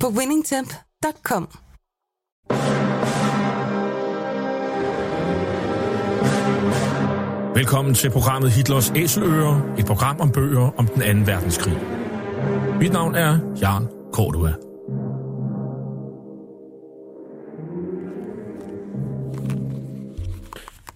på winningtemp.com. Velkommen til programmet Hitlers Æseløer, et program om bøger om den anden verdenskrig. Mit navn er Jan Cordua.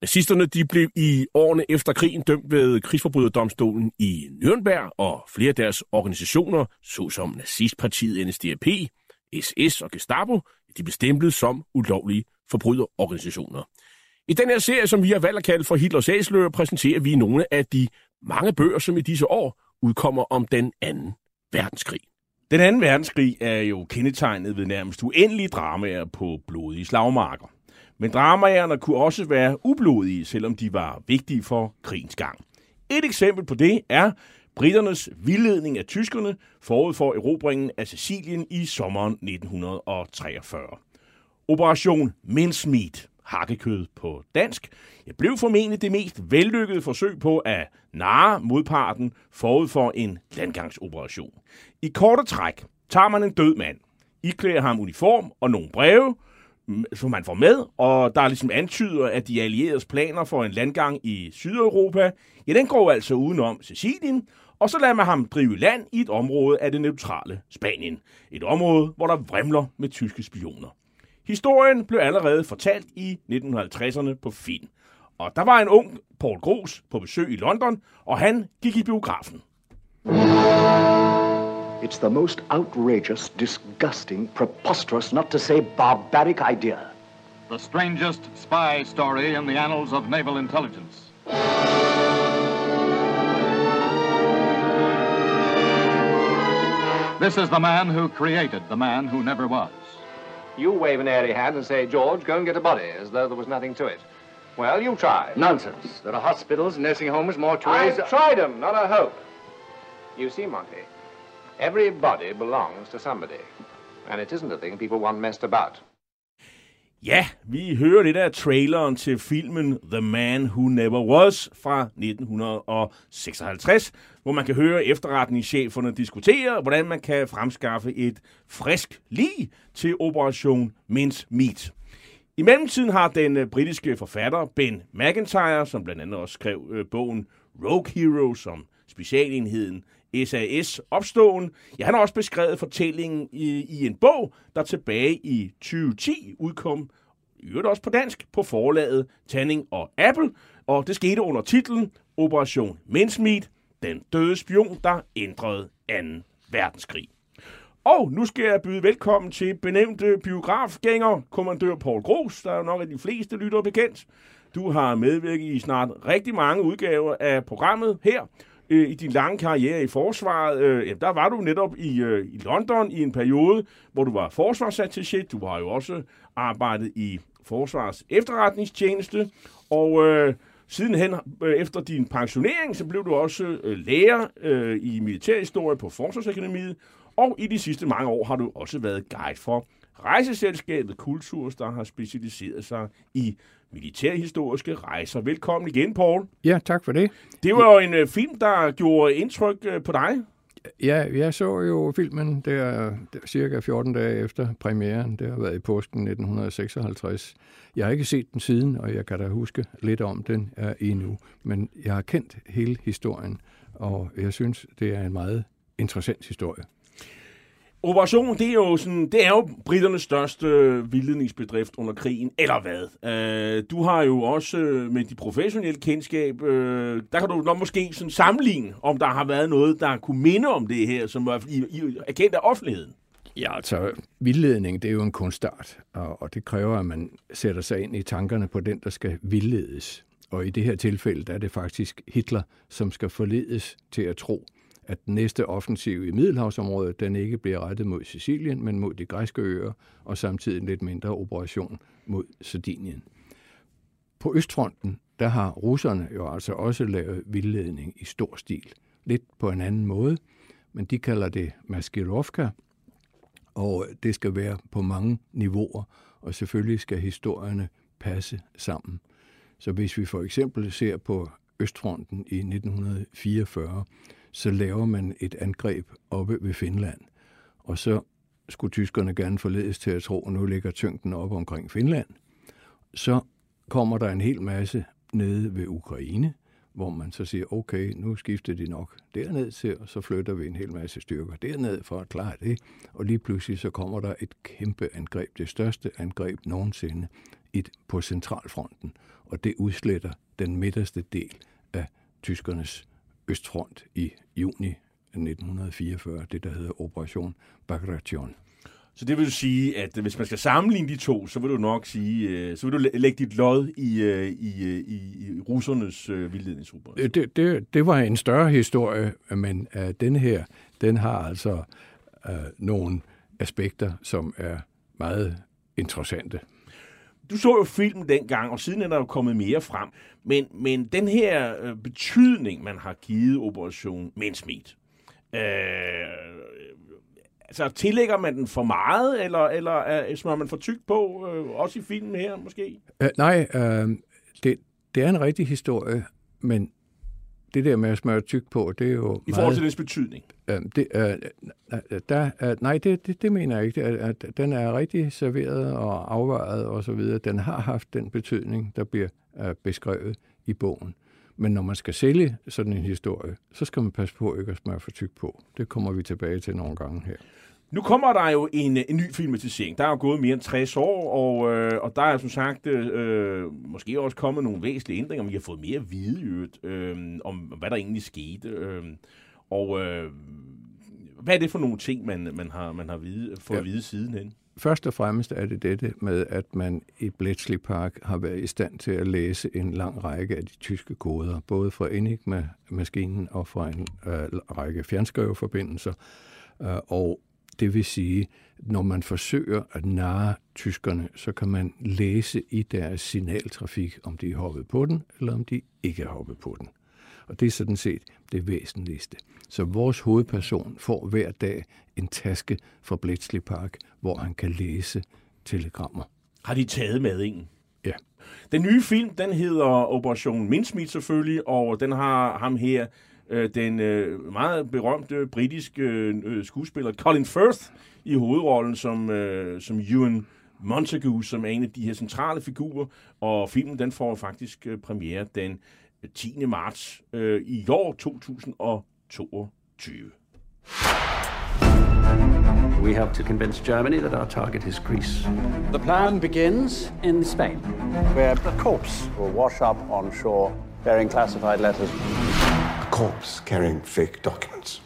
Nazisterne de blev i årene efter krigen dømt ved krigsforbryderdomstolen i Nürnberg, og flere af deres organisationer, såsom nazistpartiet NSDAP, SS og Gestapo, de blev stemplet som ulovlige forbryderorganisationer. I den her serie, som vi har valgt at kalde for Hitlers Æsler, præsenterer vi nogle af de mange bøger, som i disse år udkommer om den anden verdenskrig. Den anden verdenskrig er jo kendetegnet ved nærmest uendelige dramaer på blodige slagmarker. Men dramaerne kunne også være ublodige, selvom de var vigtige for krigens gang. Et eksempel på det er briternes vildledning af tyskerne forud for erobringen af Sicilien i sommeren 1943. Operation Mincemeat, hakkekød på dansk, jeg blev formentlig det mest vellykkede forsøg på at narre modparten forud for en landgangsoperation. I korte træk tager man en død mand, iklæder ham uniform og nogle breve, som man får med, og der er ligesom antyder, at de allieredes planer for en landgang i Sydeuropa, ja, den går altså udenom Sicilien, og så lader man ham drive land i et område af det neutrale Spanien. Et område, hvor der vrimler med tyske spioner. Historien blev allerede fortalt i 1950'erne på film. Og der var en ung Paul Gros på besøg i London, og han gik i biografen. It's the most outrageous, disgusting, preposterous, not to say barbaric idea. The strangest spy story in the annals of naval intelligence. This is the man who created the man who never was. You wave an airy hand and say, George, go and get a body, as though there was nothing to it. Well, you try. Nonsense. There are hospitals, nursing homes, mortuaries. I've tried them, not a hope. You see, Monty, Everybody belongs to somebody. And it isn't a thing people want messed about. Ja, vi hører det der traileren til filmen The Man Who Never Was fra 1956, hvor man kan høre efterretningscheferne diskutere, hvordan man kan fremskaffe et frisk lig til Operation Mince Meat. I mellemtiden har den øh, britiske forfatter Ben McIntyre, som blandt andet også skrev øh, bogen Rogue Hero som specialenheden SAS opståen. Ja, han har også beskrevet fortællingen i, i en bog, der tilbage i 2010 udkom, i øvrigt også på dansk, på forlaget Tanning og Apple, og det skete under titlen Operation Mincemeat, den døde spion, der ændrede 2. verdenskrig. Og nu skal jeg byde velkommen til benævnte biografgænger, kommandør Paul Gros, der er nok af de fleste lyttere bekendt. Du har medvirket i snart rigtig mange udgaver af programmet her, øh, i din lange karriere i forsvaret, øh, der var du netop i, øh, i London i en periode, hvor du var forsvarsattaché. Du har jo også arbejdet i Forsvars efterretningstjeneste, og øh, sidenhen øh, efter din pensionering, så blev du også øh, lærer øh, i militærhistorie på Forsvarsakademiet, og i de sidste mange år har du også været guide for rejseselskabet Kulturs, der har specialiseret sig i militærhistoriske rejser. Velkommen igen, Paul. Ja, tak for det. Det var jo en uh, film, der gjorde indtryk uh, på dig. Ja, jeg så jo filmen der, der cirka 14 dage efter premieren. Det har været i påsken 1956. Jeg har ikke set den siden, og jeg kan da huske lidt om den uh, endnu. Men jeg har kendt hele historien, og jeg synes, det er en meget interessant historie. Operation, det er jo sådan, det er jo britternes største øh, vildledningsbedrift under krigen, eller hvad? Øh, du har jo også øh, med de professionelle kendskab, øh, der kan du nok måske sådan sammenligne, om der har været noget, der kunne minde om det her, som er, i, i, er kendt af offentligheden. Ja, altså vildledning, det er jo en kunstart, og, og det kræver, at man sætter sig ind i tankerne på den, der skal vildledes. Og i det her tilfælde, der er det faktisk Hitler, som skal forledes til at tro, at den næste offensiv i Middelhavsområdet, den ikke bliver rettet mod Sicilien, men mod de græske øer, og samtidig en lidt mindre operation mod Sardinien. På Østfronten, der har russerne jo altså også lavet vildledning i stor stil. Lidt på en anden måde, men de kalder det maskirovka, og det skal være på mange niveauer, og selvfølgelig skal historierne passe sammen. Så hvis vi for eksempel ser på Østfronten i 1944, så laver man et angreb oppe ved Finland. Og så skulle tyskerne gerne forledes til at tro, at nu ligger tyngden op omkring Finland. Så kommer der en hel masse nede ved Ukraine, hvor man så siger, okay, nu skifter de nok derned til, og så flytter vi en hel masse styrker derned for at klare det. Og lige pludselig så kommer der et kæmpe angreb, det største angreb nogensinde et, på centralfronten, og det udsletter den midterste del af tyskernes østfront i juni 1944, det der hedder Operation Bagration. Så det vil sige, at hvis man skal sammenligne de to, så vil du nok sige, øh, så vil du lægge dit lod i, øh, i, øh, i, i russernes vildledningsoperation. Det, det, det var en større historie, men uh, den her, den har altså uh, nogle aspekter, som er meget interessante. Du så jo filmen dengang, og siden er der jo kommet mere frem. Men, men den her øh, betydning, man har givet Operation Mincemeat, øh, altså tillægger man den for meget, eller, eller øh, smører man for tykt på, øh, også i filmen her måske? Uh, nej, uh, det, det er en rigtig historie, men det der med at smøre tyk på, det er jo... I forhold til dens betydning? Øh, det, øh, øh, der, øh, nej, det, det, det mener jeg ikke. At, at den er rigtig serveret og afvejet og så videre. Den har haft den betydning, der bliver øh, beskrevet i bogen. Men når man skal sælge sådan en historie, så skal man passe på ikke at smøre for tyk på. Det kommer vi tilbage til nogle gange her. Nu kommer der jo en, øh, en ny filmatisering. Der er jo gået mere end 60 år, og, øh, og der er som sagt øh, øh, måske også kommet nogle væsentlige ændringer, men vi har fået mere at vide øh, om, hvad der egentlig skete. Øh, og øh, hvad er det for nogle ting, man, man har, man har vide, fået ja. at vide sidenhen? Først og fremmest er det dette med, at man i Bletchley Park har været i stand til at læse en lang række af de tyske koder, både fra Enigma-maskinen og fra en øh, række fjernskriveforbindelser. Øh, og det vil sige, når man forsøger at narre tyskerne, så kan man læse i deres signaltrafik, om de er hoppet på den, eller om de ikke er hoppet på den. Og det er sådan set det væsentligste. Så vores hovedperson får hver dag en taske fra Bletchley Park, hvor han kan læse telegrammer. Har de taget med en? Ja. Den nye film, den hedder Operation Mincemeat selvfølgelig, og den har ham her, øh, den øh, meget berømte britiske øh, skuespiller Colin Firth i hovedrollen som, øh, som Ewan Montague, som er en af de her centrale figurer, og filmen den får faktisk øh, premiere den 10. marts øh, i år 2022. We have to convince Germany that our target is Greece. The plan begins in Spain, where a corpse will wash up on shore bearing classified letters. A corpse carrying fake documents.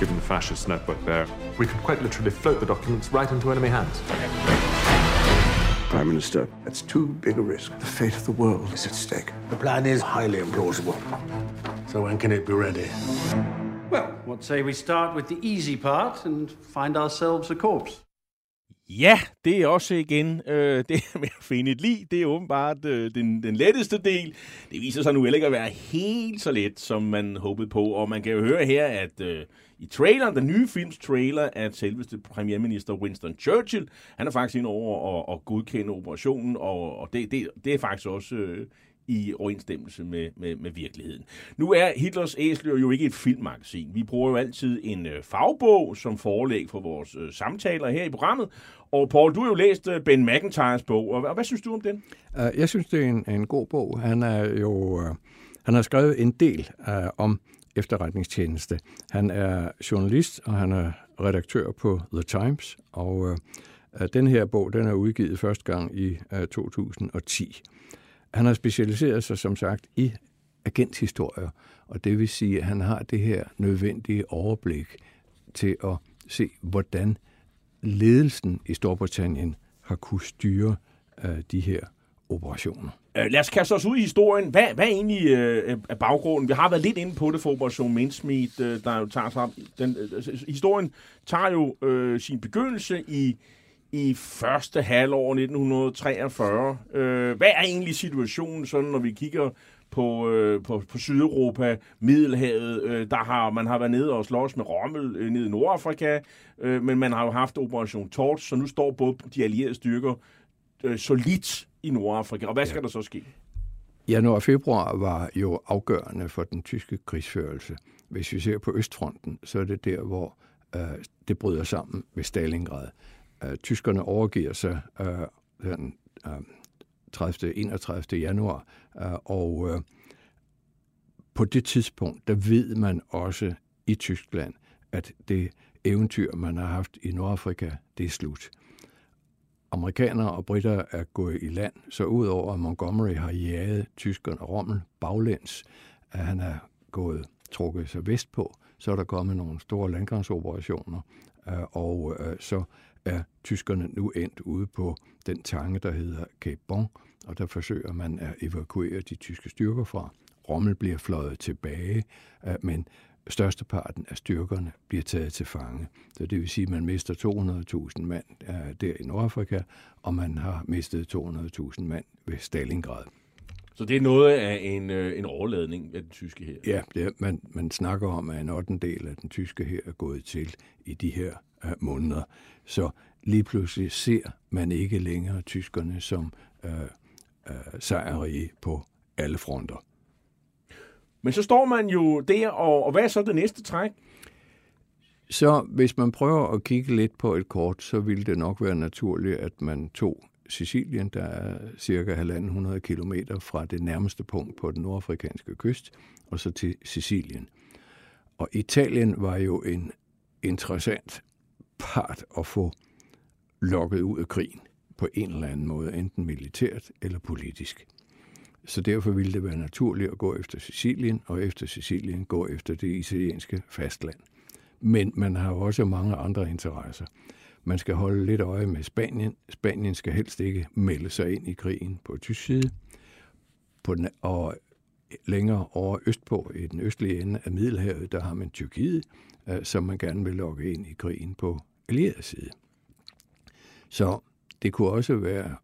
Given the fascist network there, we could quite literally float the documents right into enemy hands. Prime Minister, that's too big a risk. The fate of the world is at stake. The plan is highly implausible. So when can it be ready? Well, what say we start with the easy part and find ourselves a corpse? Ja, det er også igen, øh, det med at finde et lig, det er åbenbart øh, den, den letteste del. Det viser sig nu heller ikke at være helt så let, som man håbede på, og man kan jo høre her, at øh, i traileren, den nye films trailer, at selveste premierminister Winston Churchill, han er faktisk ind over at, at godkende operationen, og, og det, det, det er faktisk også øh, i overensstemmelse med, med, med virkeligheden. Nu er Hitlers Æsler jo ikke et filmmagasin. Vi bruger jo altid en øh, fagbog som forelæg for vores øh, samtaler her i programmet. Og Paul, du har jo læst øh, Ben McIntyres bog, og hvad, hvad synes du om den? Øh, jeg synes, det er en, en god bog. Han er jo... Øh, han har skrevet en del uh, om efterretningstjeneste. Han er journalist, og han er redaktør på The Times, og uh, den her bog den er udgivet første gang i uh, 2010. Han har specialiseret sig, som sagt, i agenthistorier, og det vil sige, at han har det her nødvendige overblik til at se, hvordan ledelsen i Storbritannien har kunne styre øh, de her operationer. Øh, lad os kaste os ud i historien. Hvad, hvad er egentlig øh, er baggrunden? Vi har været lidt inde på det for Operation Mindsmeet, øh, der jo tager sig den, øh, altså, Historien tager jo øh, sin begyndelse i i første halvår 1943. Øh, hvad er egentlig situationen, sådan, når vi kigger på, øh, på, på Sydeuropa, Middelhavet. Øh, der har man har været nede og slås med Rommel øh, nede i Nordafrika, øh, men man har jo haft Operation Torch, så nu står både de allierede styrker øh, solidt i Nordafrika. Og hvad skal ja. der så ske? Januar og februar var jo afgørende for den tyske krigsførelse. Hvis vi ser på Østfronten, så er det der, hvor øh, det bryder sammen ved Stalingrad. Øh, tyskerne overgiver sig øh, den øh, 30. 31. januar, Øh, og øh, på det tidspunkt, der ved man også i Tyskland, at det eventyr, man har haft i Nordafrika, det er slut. Amerikanere og britter er gået i land, så udover at Montgomery har jaget tyskerne Rommel baglæns, at han er gået trukket sig vestpå, så er der kommet nogle store landgangsoperationer, øh, og øh, så er tyskerne nu endt ude på den tange, der hedder Cape Bon, og der forsøger man at evakuere de tyske styrker fra. Rommel bliver fløjet tilbage, men størsteparten af styrkerne bliver taget til fange. Så det vil sige, at man mister 200.000 mand der i Nordafrika, og man har mistet 200.000 mand ved Stalingrad. Så det er noget af en, øh, en overladning af den tyske her? Ja, det er, man, man snakker om, at en 8. del af den tyske her er gået til i de her uh, måneder. Så lige pludselig ser man ikke længere tyskerne som uh, uh, sejrige på alle fronter. Men så står man jo der, og, og hvad er så det næste træk? Så hvis man prøver at kigge lidt på et kort, så ville det nok være naturligt, at man tog Sicilien, der er cirka 1.500 km fra det nærmeste punkt på den nordafrikanske kyst, og så til Sicilien. Og Italien var jo en interessant part at få lokket ud af krigen på en eller anden måde, enten militært eller politisk. Så derfor ville det være naturligt at gå efter Sicilien, og efter Sicilien gå efter det italienske fastland. Men man har jo også mange andre interesser. Man skal holde lidt øje med Spanien. Spanien skal helst ikke melde sig ind i krigen på tysk side. På den, og længere over østpå, i den østlige ende af Middelhavet, der har man Tyrkiet, øh, som man gerne vil lokke ind i krigen på allieret side. Så det kunne også være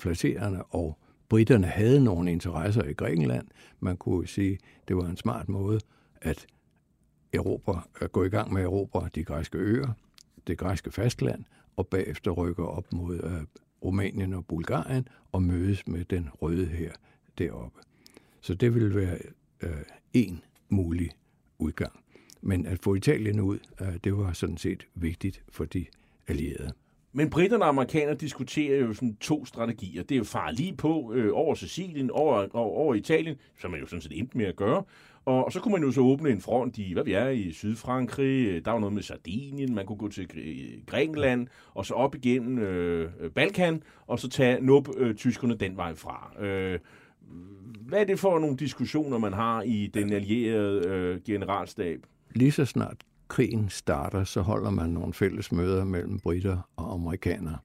flatterende, og britterne havde nogle interesser i Grækenland. Man kunne sige, det var en smart måde at Europa, at gå i gang med at erobre de græske øer, det græske fastland, og bagefter rykke op mod uh, Rumænien og Bulgarien og mødes med den røde her deroppe. Så det ville være uh, en mulig udgang. Men at få Italien ud, uh, det var sådan set vigtigt for de allierede. Men britterne og amerikanerne diskuterer jo sådan to strategier. Det er jo far lige på øh, over Sicilien, over, over, over Italien, som man jo sådan set endte med at gøre. Og, og så kunne man jo så åbne en front i, hvad vi er, i Sydfrankrig. Der var noget med Sardinien, man kunne gå til øh, Grækenland, og så op igennem øh, Balkan, og så tage nup øh, tyskerne den vej fra. Øh, hvad er det for nogle diskussioner, man har i den allierede øh, generalstab? Lige så snart krigen starter, så holder man nogle fælles møder mellem britter og amerikanere.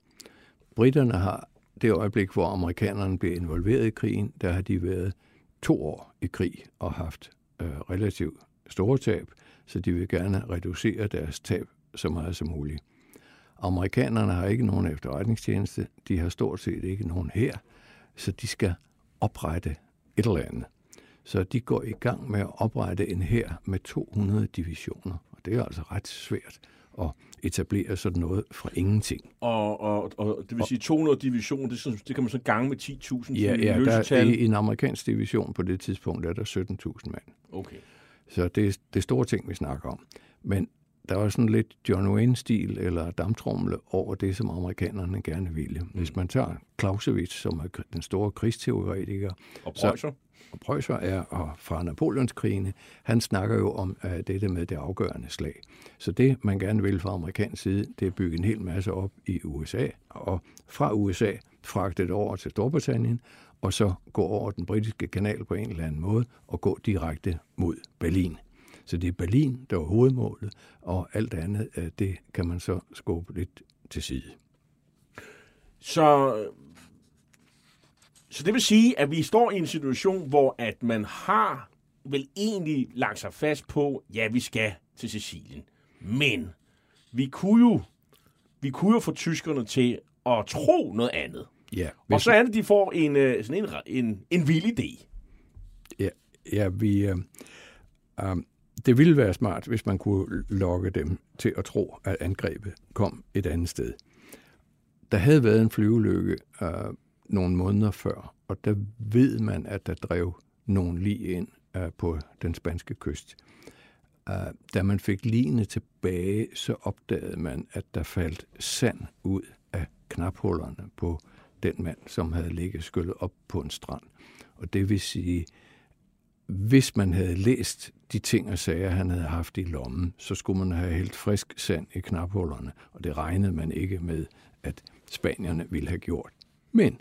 Britterne har det øjeblik, hvor amerikanerne bliver involveret i krigen, der har de været to år i krig og haft øh, relativt store tab, så de vil gerne reducere deres tab så meget som muligt. Amerikanerne har ikke nogen efterretningstjeneste, de har stort set ikke nogen her, så de skal oprette et eller andet. Så de går i gang med at oprette en her med 200 divisioner. Og det er altså ret svært at etablere sådan noget fra ingenting. Og, og, og det vil sige 200 division, det, det kan man så gange med 10.000 Ja, ja der er, i en amerikansk division på det tidspunkt er der 17.000 mand. Okay. Så det, er, det store ting, vi snakker om. Men der var sådan lidt John Wayne-stil eller damptrumle over det, som amerikanerne gerne ville. Hvis man tager Clausewitz, som er den store krigsteoretiker, og så, Preussen er, og fra Napoleonskrigene, han snakker jo om uh, dette med det afgørende slag. Så det, man gerne vil fra amerikansk side, det er at bygge en hel masse op i USA, og fra USA fragte det over til Storbritannien, og så gå over den britiske kanal på en eller anden måde, og gå direkte mod Berlin. Så det er Berlin, der er hovedmålet, og alt andet, uh, det kan man så skubbe lidt til side. Så, så det vil sige, at vi står i en situation, hvor at man har vel egentlig lagt sig fast på, ja, vi skal til Sicilien. Men vi kunne jo, vi kunne jo få tyskerne til at tro noget andet. Ja, Og så er det, de får en, øh, sådan en, en, en vild idé. Ja, ja vi, øh, øh, det ville være smart, hvis man kunne lokke dem til at tro, at angrebet kom et andet sted. Der havde været en flyvelykke øh, nogle måneder før, og der ved man, at der drev nogen lige ind øh, på den spanske kyst. Uh, da man fik ligene tilbage, så opdagede man, at der faldt sand ud af knaphullerne på den mand, som havde ligget skyllet op på en strand. Og det vil sige, hvis man havde læst de ting og sager, han havde haft i lommen, så skulle man have helt frisk sand i knaphullerne, og det regnede man ikke med, at spanierne ville have gjort. Men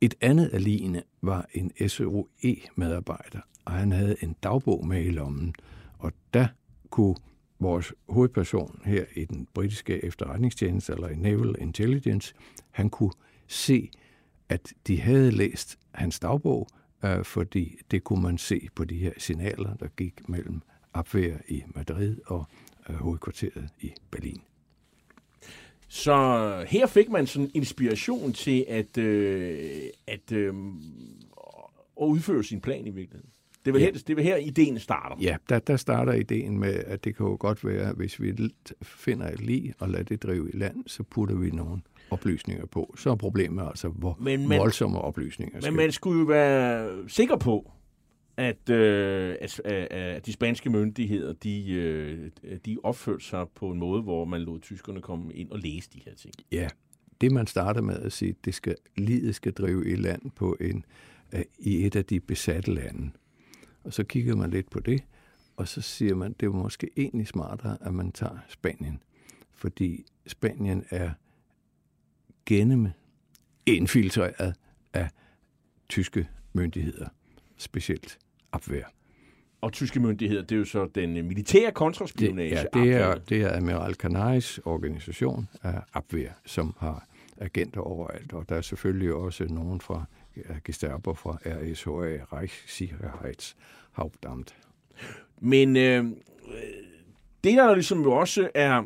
et andet af ligene var en SOE-medarbejder, og han havde en dagbog med i lommen, og der kunne vores hovedperson her i den britiske efterretningstjeneste, eller i Naval Intelligence, han kunne se, at de havde læst hans dagbog, øh, fordi det kunne man se på de her signaler, der gik mellem Abwehr i Madrid og øh, hovedkvarteret i Berlin. Så her fik man sådan inspiration til at, øh, at, øh, at udføre sin plan i virkeligheden. Det er ja. her, det er her, ideen starter. Ja, der, der starter ideen med, at det kan jo godt være, hvis vi finder et lig og lader det drive i land, så putter vi nogle oplysninger på. Så er problemet altså, hvor men man, voldsomme oplysninger Men skal. man skulle jo være sikker på, at, øh, at, at de spanske myndigheder, de, øh, de opførte sig på en måde, hvor man lod tyskerne komme ind og læse de her ting. Ja, det man starter med at sige, det skal, livet skal drive i land på en, øh, i et af de besatte lande. Og så kigger man lidt på det, og så siger man, det er måske egentlig smartere, at man tager Spanien. Fordi Spanien er gennem infiltreret af tyske myndigheder, specielt Abwehr. Og tyske myndigheder, det er jo så den militære kontraspionage. Det, ja, det er, det er Admiral Canaris organisation af Abwehr, som har agenter overalt. Og der er selvfølgelig også nogen fra Gestapo fra RSHA, Reichssicherheitshauptamt. Men øh, det, der ligesom jo også er,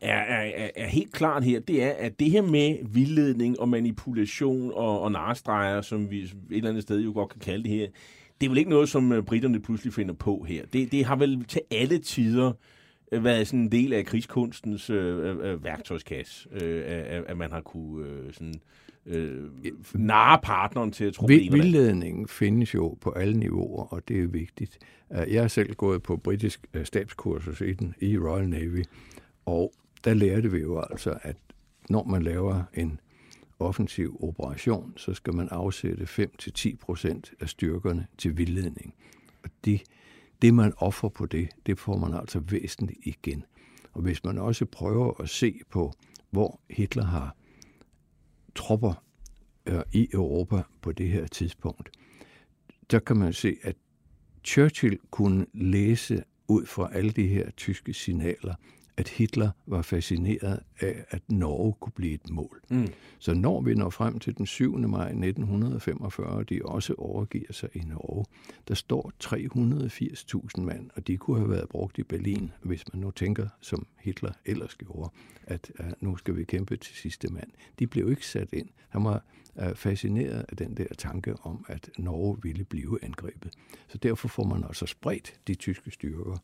er, er, er helt klart her, det er, at det her med vildledning og manipulation og, og narestreger, som vi et eller andet sted jo godt kan kalde det her, det er vel ikke noget, som øh, britterne pludselig finder på her. Det, det har vel til alle tider øh, været sådan en del af krigskunstens øh, øh, værktøjskasse, øh, at, at man har kunne øh, sådan, øh, narre partneren til at tro Vild, Vildledningen findes jo på alle niveauer, og det er vigtigt. Jeg har selv gået på britisk stabskursus i, den, i Royal Navy, og der lærte vi jo altså, at når man laver en offensiv operation, så skal man afsætte 5-10 procent af styrkerne til vildledning. Og de, det, man offer på det, det får man altså væsentligt igen. Og hvis man også prøver at se på, hvor Hitler har tropper øh, i Europa på det her tidspunkt, der kan man se, at Churchill kunne læse ud fra alle de her tyske signaler, at Hitler var fascineret af, at Norge kunne blive et mål. Mm. Så når vi når frem til den 7. maj 1945, og de også overgiver sig i Norge, der står 380.000 mand, og de kunne have været brugt i Berlin, hvis man nu tænker, som Hitler ellers gjorde, at uh, nu skal vi kæmpe til sidste mand. De blev ikke sat ind. Han var uh, fascineret af den der tanke om, at Norge ville blive angrebet. Så derfor får man altså spredt de tyske styrker.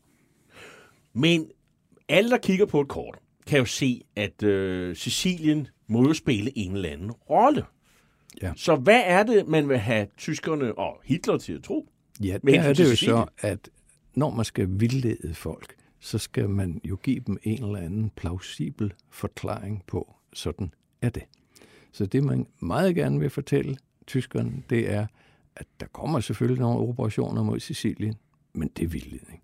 Men alle, der kigger på et kort, kan jo se, at øh, Sicilien må jo spille en eller anden rolle. Ja. Så hvad er det, man vil have tyskerne og Hitler til at tro? Ja, det er det jo så, at når man skal vildlede folk, så skal man jo give dem en eller anden plausibel forklaring på, sådan er det. Så det, man meget gerne vil fortælle tyskerne, det er, at der kommer selvfølgelig nogle operationer mod Sicilien, men det er vildledning.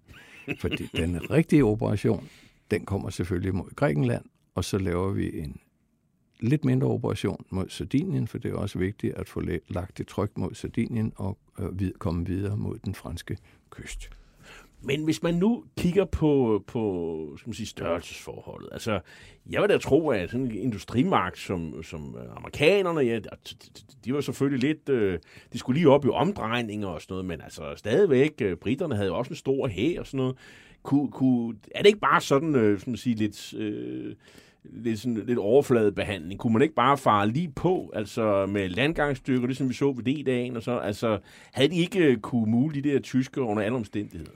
Fordi den rigtige operation, den kommer selvfølgelig mod Grækenland, og så laver vi en lidt mindre operation mod Sardinien, for det er også vigtigt at få lagt et tryk mod Sardinien og øh, komme videre mod den franske kyst. Men hvis man nu kigger på, på skal man sige, størrelsesforholdet, altså, jeg vil da tro, at sådan en industrimagt som, som amerikanerne, ja, de var selvfølgelig lidt, øh, de skulle lige op i omdrejninger og sådan noget, men altså stadigvæk, øh, britterne havde jo også en stor hæ og sådan noget. Kunne, kunne, er det ikke bare sådan, øh, man sige, lidt... Øh, lidt, sådan, lidt overfladebehandling. Kunne man ikke bare fare lige på, altså med landgangsstykker, ligesom vi så ved D-dagen og så, altså havde de ikke kunne muligt de der tyske under alle omstændigheder?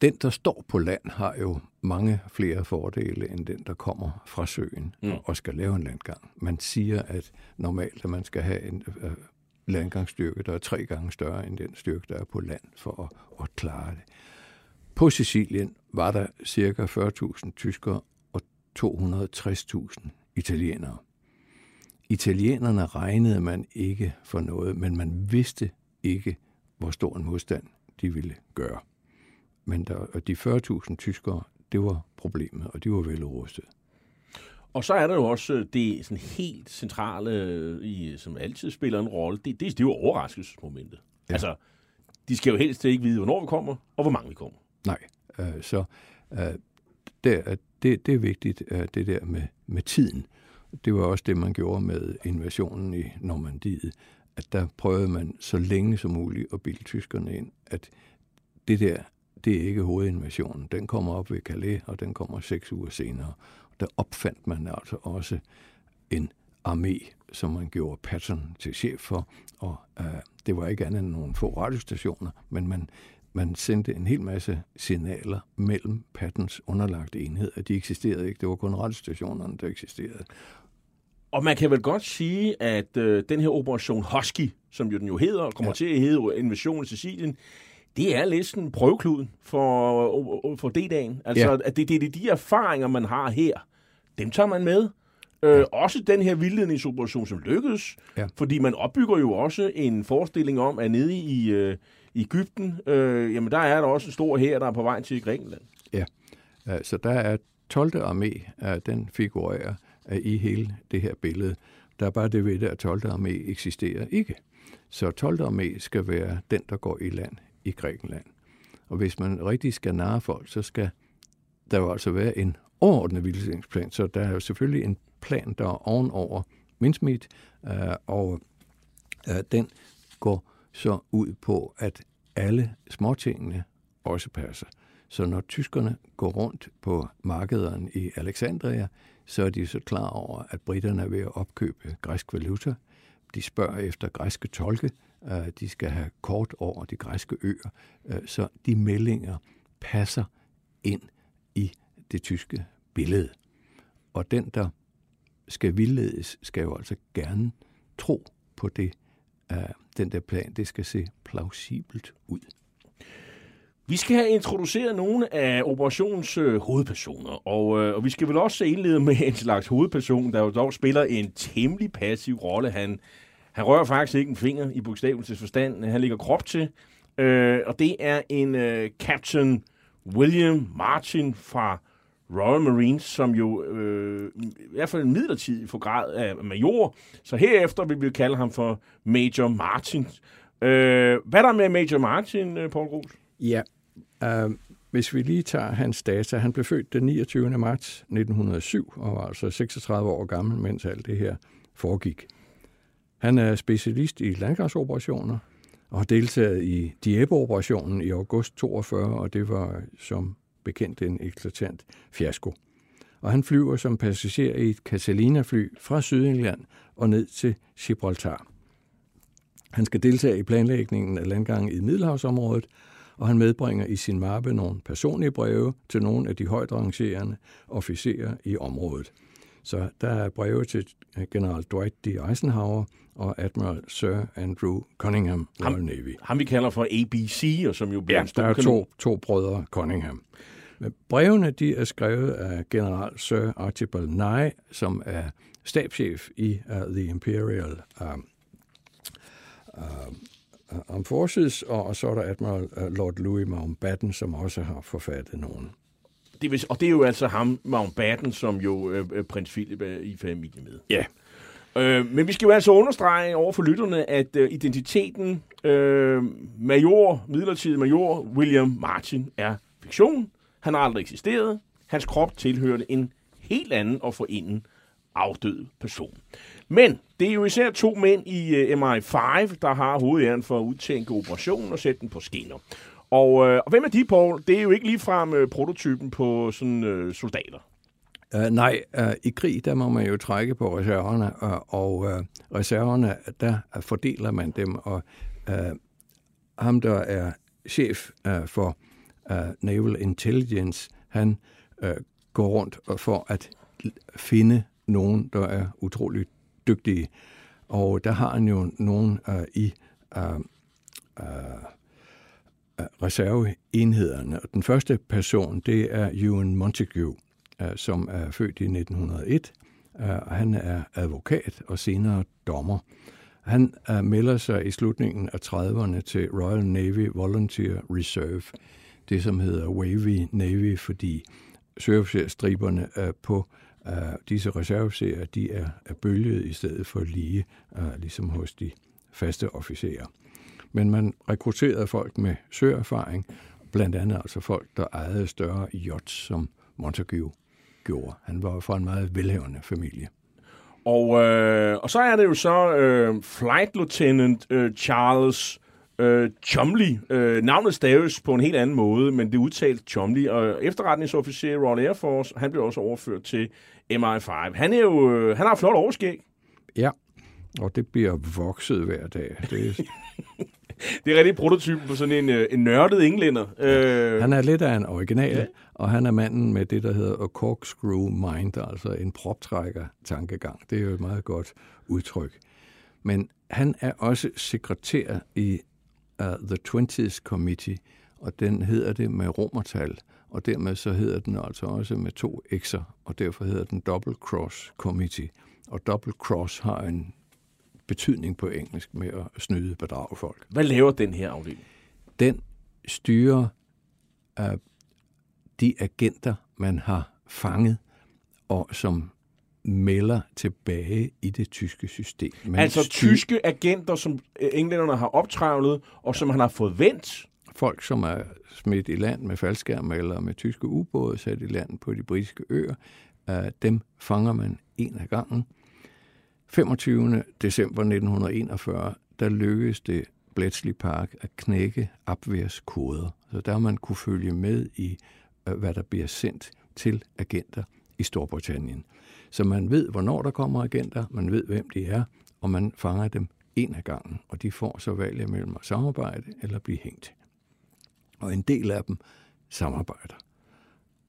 Den, der står på land, har jo mange flere fordele end den, der kommer fra søen mm. og skal lave en landgang. Man siger, at normalt at man skal have en uh, landgangsstyrke, der er tre gange større end den styrke, der er på land for at, at klare det. På Sicilien var der cirka 40.000 tyskere 260.000 italienere. Italienerne regnede man ikke for noget, men man vidste ikke, hvor stor en modstand de ville gøre. Men der, og de 40.000 tyskere, det var problemet, og de var velrustet. Og så er der jo også det sådan helt centrale, i, som altid spiller en rolle, det, det, det er jo overraskelsesmomentet. Ja. Altså, de skal jo helst ikke vide, hvornår vi kommer, og hvor mange vi kommer. Nej, øh, så øh, der, øh, det, det er vigtigt, øh, det der med, med tiden. Det var også det, man gjorde med invasionen i Normandiet, at der prøvede man så længe som muligt at bilde tyskerne ind, at det der, det er ikke hovedinvasionen. Den kommer op ved Calais, og den kommer seks uger senere. Der opfandt man altså også en armé, som man gjorde Patton til chef for, og øh, det var ikke andet end nogle få radiostationer, men man man sendte en hel masse signaler mellem Pattens underlagte enheder. De eksisterede ikke. Det var kun radiostationerne, der eksisterede. Og man kan vel godt sige, at øh, den her operation Husky, som jo den jo hedder, og kommer ja. til at hedde Invasion i Sicilien, det er lidt sådan prøvekluden for, for D-dagen. Altså, ja. at det, det, det er de erfaringer, man har her. Dem tager man med. Øh, ja. Også den her vildledningsoperation, som lykkedes. Ja. Fordi man opbygger jo også en forestilling om, at nede i, øh, i Ægypten, øh, jamen der er der også en stor her, der er på vej til Grækenland. Ja, øh, så der er 12. armé, den figurerer øh, i hele det her billede. Der er bare det ved det, at 12. armé eksisterer ikke. Så 12. armé skal være den, der går i land i Grækenland. Og hvis man rigtig skal narre folk, så skal der jo altså være en overordnet vildledningsplan. Så der er jo selvfølgelig en plan, der er ovenover Mindsmeet, øh, og øh, den går så ud på, at alle småtingene også passer. Så når tyskerne går rundt på markederne i Alexandria, så er de så klar over, at britterne er ved at opkøbe græsk valuta. De spørger efter græske tolke. Øh, de skal have kort over de græske øer. Øh, så de meldinger passer ind i det tyske billede. Og den, der skal vildledes, skal jo altså gerne tro på det, øh, den der plan, det skal se plausibelt ud. Vi skal have introduceret nogle af operationens øh, hovedpersoner, og, øh, og vi skal vel også indlede med en slags hovedperson, der jo dog spiller en temmelig passiv rolle. Han, han rører faktisk ikke en finger i bogstavelses forstand. Han ligger krop til, øh, og det er en øh, Captain William Martin fra Royal Marines, som jo øh, i hvert fald midlertidigt for grad af major. Så herefter vil vi kalde ham for Major Martin. Øh, hvad er der med Major Martin, øh, Paul Gros? Ja, øh, hvis vi lige tager hans data. Han blev født den 29. marts 1907 og var altså 36 år gammel, mens alt det her foregik. Han er specialist i landgangsoperationer og har deltaget i Dieppe-operationen i august 42, og det var som bekendt en eklatant fiasko. Og han flyver som passager i et Catalina-fly fra Sydengland og ned til Gibraltar. Han skal deltage i planlægningen af landgangen i Middelhavsområdet, og han medbringer i sin mappe nogle personlige breve til nogle af de højt rangerende officerer i området. Så der er breve til general Dwight D. Eisenhower og Admiral Sir Andrew Cunningham, Royal ham, Navy. Ham vi kalder for ABC, og som jo bliver ja, der er to, to brødre Cunningham. Brevene de er skrevet af general Sir Archibald Nye, som er stabschef i uh, The Imperial uh, uh, Armed Forces, og, og så er der Admiral uh, Lord Louis Mountbatten, som også har forfattet nogen. Det vil, og det er jo altså ham, Mountbatten, som jo øh, prins Philip er i familie med. Ja. Øh, men vi skal jo altså understrege over for lytterne, at øh, identiteten øh, major, midlertidig major William Martin er fiktion. Han har aldrig eksisteret. Hans krop tilhørte en helt anden og forinden afdød person. Men det er jo især to mænd i uh, MI5, der har hovedæren for at udtænke operationen og sætte den på skinner. Og, øh, og hvem er de, Paul? Det er jo ikke ligefrem øh, prototypen på sådan øh, soldater. Uh, nej, uh, i krig, der må man jo trække på reserverne, uh, og uh, reserverne, der fordeler man dem, og uh, ham, der er chef uh, for uh, Naval Intelligence, han uh, går rundt for at finde nogen, der er utroligt dygtige. Og der har han jo nogen uh, i uh, uh, reserveenhederne. Og den første person, det er Ewan Montague, uh, som er født i 1901. Uh, øh, han er advokat og senere dommer. Han uh, melder sig i slutningen af 30'erne til Royal Navy Volunteer Reserve, det som hedder Wavy Navy, fordi søofficerstriberne uh, på Uh, disse reserveserier, de er, er bølget i stedet for lige, uh, ligesom hos de faste officerer. Men man rekrutterede folk med søerfaring, blandt andet altså folk, der ejede større yachts, som Montague gjorde. Han var fra en meget velhavende familie. Og, øh, og så er det jo så øh, Flight Lieutenant øh, Charles øh, Chumley. Øh, navnet staves på en helt anden måde, men det er udtalt Chumley. Og efterretningsofficer i Royal Air Force, han blev også overført til MI5. Han, er jo, øh, han har flot overskæg. Ja, og det bliver vokset hver dag. Det er, det er rigtig prototypen på sådan en, øh, en nørdet englænder. Øh... Han er lidt af en original, ja. og han er manden med det, der hedder a corkscrew mind, altså en proptrækker tankegang. Det er jo et meget godt udtryk. Men han er også sekretær i uh, The Twenties Committee, og den hedder det med romertal, og dermed så hedder den altså også med to x'er, og derfor hedder den Double Cross Committee. Og Double Cross har en betydning på engelsk med at snyde bedrage folk. Hvad laver den her afdeling? Den styrer uh, de agenter, man har fanget, og som melder tilbage i det tyske system. Man altså tyske agenter, som englænderne har optravlet, og ja. som han har fået vendt? Folk, som er smidt i land med faldskærm eller med tyske ubåde, sat i land på de britiske øer, uh, dem fanger man en af gangen. 25. december 1941, der lykkedes det Bletchley Park at knække Abwehrs koder. Så der man kunne følge med i, øh, hvad der bliver sendt til agenter i Storbritannien. Så man ved, hvornår der kommer agenter, man ved, hvem de er, og man fanger dem en af gangen, og de får så valget mellem at samarbejde eller blive hængt. Og en del af dem samarbejder.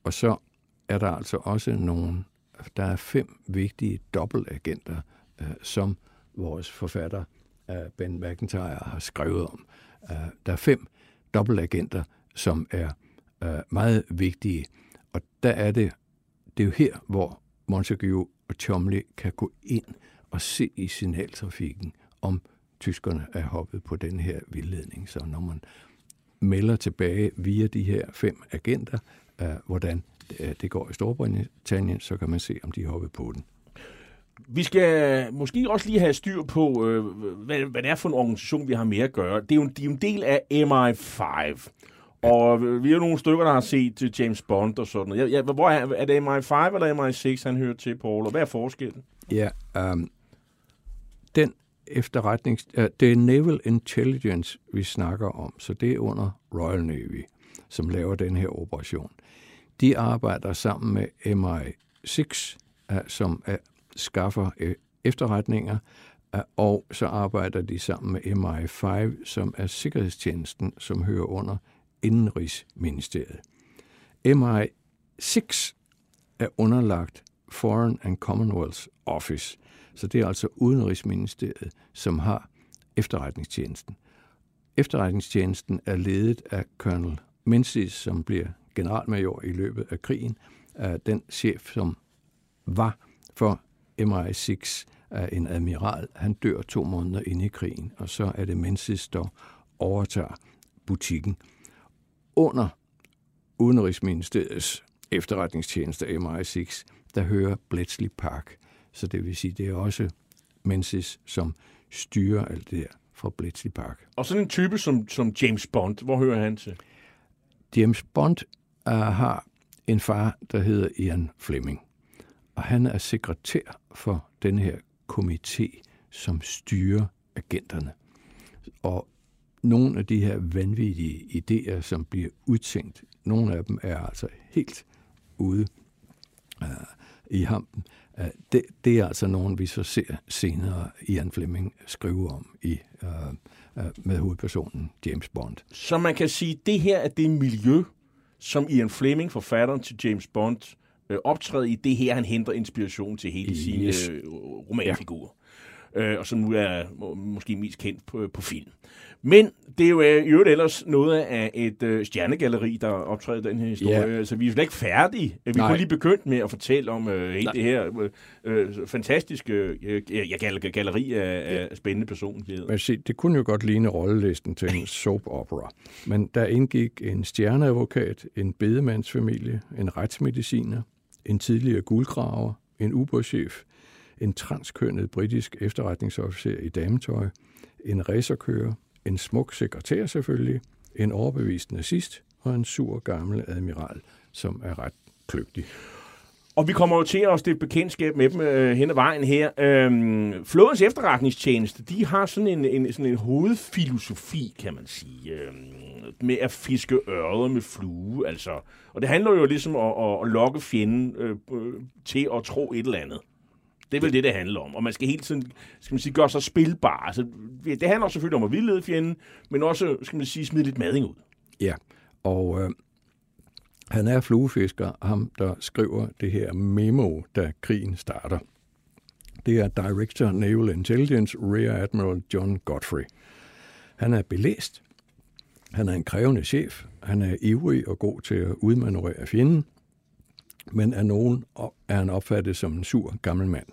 Og så er der altså også nogle, der er fem vigtige dobbeltagenter, øh, som vores forfatter øh, Ben McIntyre har skrevet om. Øh, der er fem dobbeltagenter, som er øh, meget vigtige. Og der er det, det er jo her, hvor Montague og Chomley kan gå ind og se i signaltrafikken, om tyskerne er hoppet på den her vildledning. Så når man melder tilbage via de her fem agenter, øh, hvordan øh, det går i Storbritannien, så kan man se, om de er hoppet på den. Vi skal måske også lige have styr på, øh, hvad, hvad det er for en organisation, vi har med at gøre. Det er jo, de er jo en del af MI5. Og vi er nogle stykker, der har set James Bond og sådan noget. Ja, hvor er, er det MI5 eller MI6, han hører til, Paul? Og hvad er forskellen? Ja, um, den efterretnings... Uh, det er Naval Intelligence, vi snakker om, så det er under Royal Navy, som laver den her operation. De arbejder sammen med MI6, uh, som uh, skaffer øh, efterretninger, øh, og så arbejder de sammen med MI5, som er sikkerhedstjenesten, som hører under Indenrigsministeriet. MI6 er underlagt Foreign and Commonwealth Office, så det er altså Udenrigsministeriet, som har efterretningstjenesten. Efterretningstjenesten er ledet af Colonel Menzies, som bliver generalmajor i løbet af krigen, den chef, som var for MI6 af en admiral. Han dør to måneder inde i krigen, og så er det Menzies, der overtager butikken. Under Udenrigsministeriets efterretningstjeneste MI6, der hører Bletchley Park. Så det vil sige, det er også Menzies, som styrer alt det her fra Bletchley Park. Og sådan en type som, som James Bond, hvor hører han til? James Bond uh, har en far, der hedder Ian Fleming. Og han er sekretær for den her komité, som styrer agenterne. Og nogle af de her vanvittige idéer, som bliver udtænkt, nogle af dem er altså helt ude uh, i hampen. Uh, det, det er altså nogen, vi så ser senere Ian Fleming skrive om i uh, uh, med hovedpersonen James Bond. Så man kan sige, at det her er det miljø, som Ian Fleming, forfatteren til James Bond, øh, optræder i. Det her, han henter inspiration til hele sine Yes. øh, romanfigurer. Ja. Øh, og som nu er må, måske mest kendt på, på film. Men det er jo øh, i øvrigt ellers noget af et øh, stjernegalleri, der optræder den her historie. Ja. Så vi er slet ikke færdige. Vi Nej. kunne lige begyndt med at fortælle om øh, hele Nej. det her øh, øh, fantastiske øh, ja, gal- galleri af, af spændende personligheder. Men se, det kunne jo godt ligne rollelisten til en soap opera. Men der indgik en stjerneadvokat, en bedemandsfamilie, en retsmediciner, en tidligere guldgraver, en ubådschef, en transkønnet britisk efterretningsofficer i dametøj, en racerkører, en smuk sekretær selvfølgelig, en overbevist nazist og en sur gammel admiral, som er ret kløgtig. Og vi kommer jo til at stifte bekendtskab med dem øh, hen ad vejen her. Øhm, Flådens efterretningstjeneste, de har sådan en, en, sådan en hovedfilosofi, kan man sige, øhm, med at fiske ørder med flue. Altså. Og det handler jo ligesom om at, at lokke fjenden øh, øh, til at tro et eller andet. Det er vel det, det handler om. Og man skal hele tiden skal man sige, gøre sig spilbar. Altså, det handler selvfølgelig om at vildlede fjenden, men også skal man sige, smide lidt mading ud. Ja, og øh, han er fluefisker, ham der skriver det her memo, da krigen starter. Det er Director Naval Intelligence Rear Admiral John Godfrey. Han er belæst, han er en krævende chef, han er ivrig og god til at udmanøvrere fjenden, men af nogen er han opfattet som en sur gammel mand.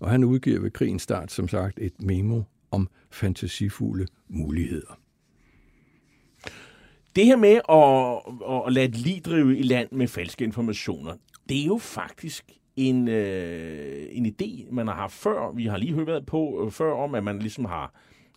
Og han udgiver ved krigens start, som sagt, et memo om fantasifulde muligheder. Det her med at, at lade et lig drive i land med falske informationer, det er jo faktisk en, øh, en idé, man har haft før. Vi har lige hørt på øh, før om, at man ligesom har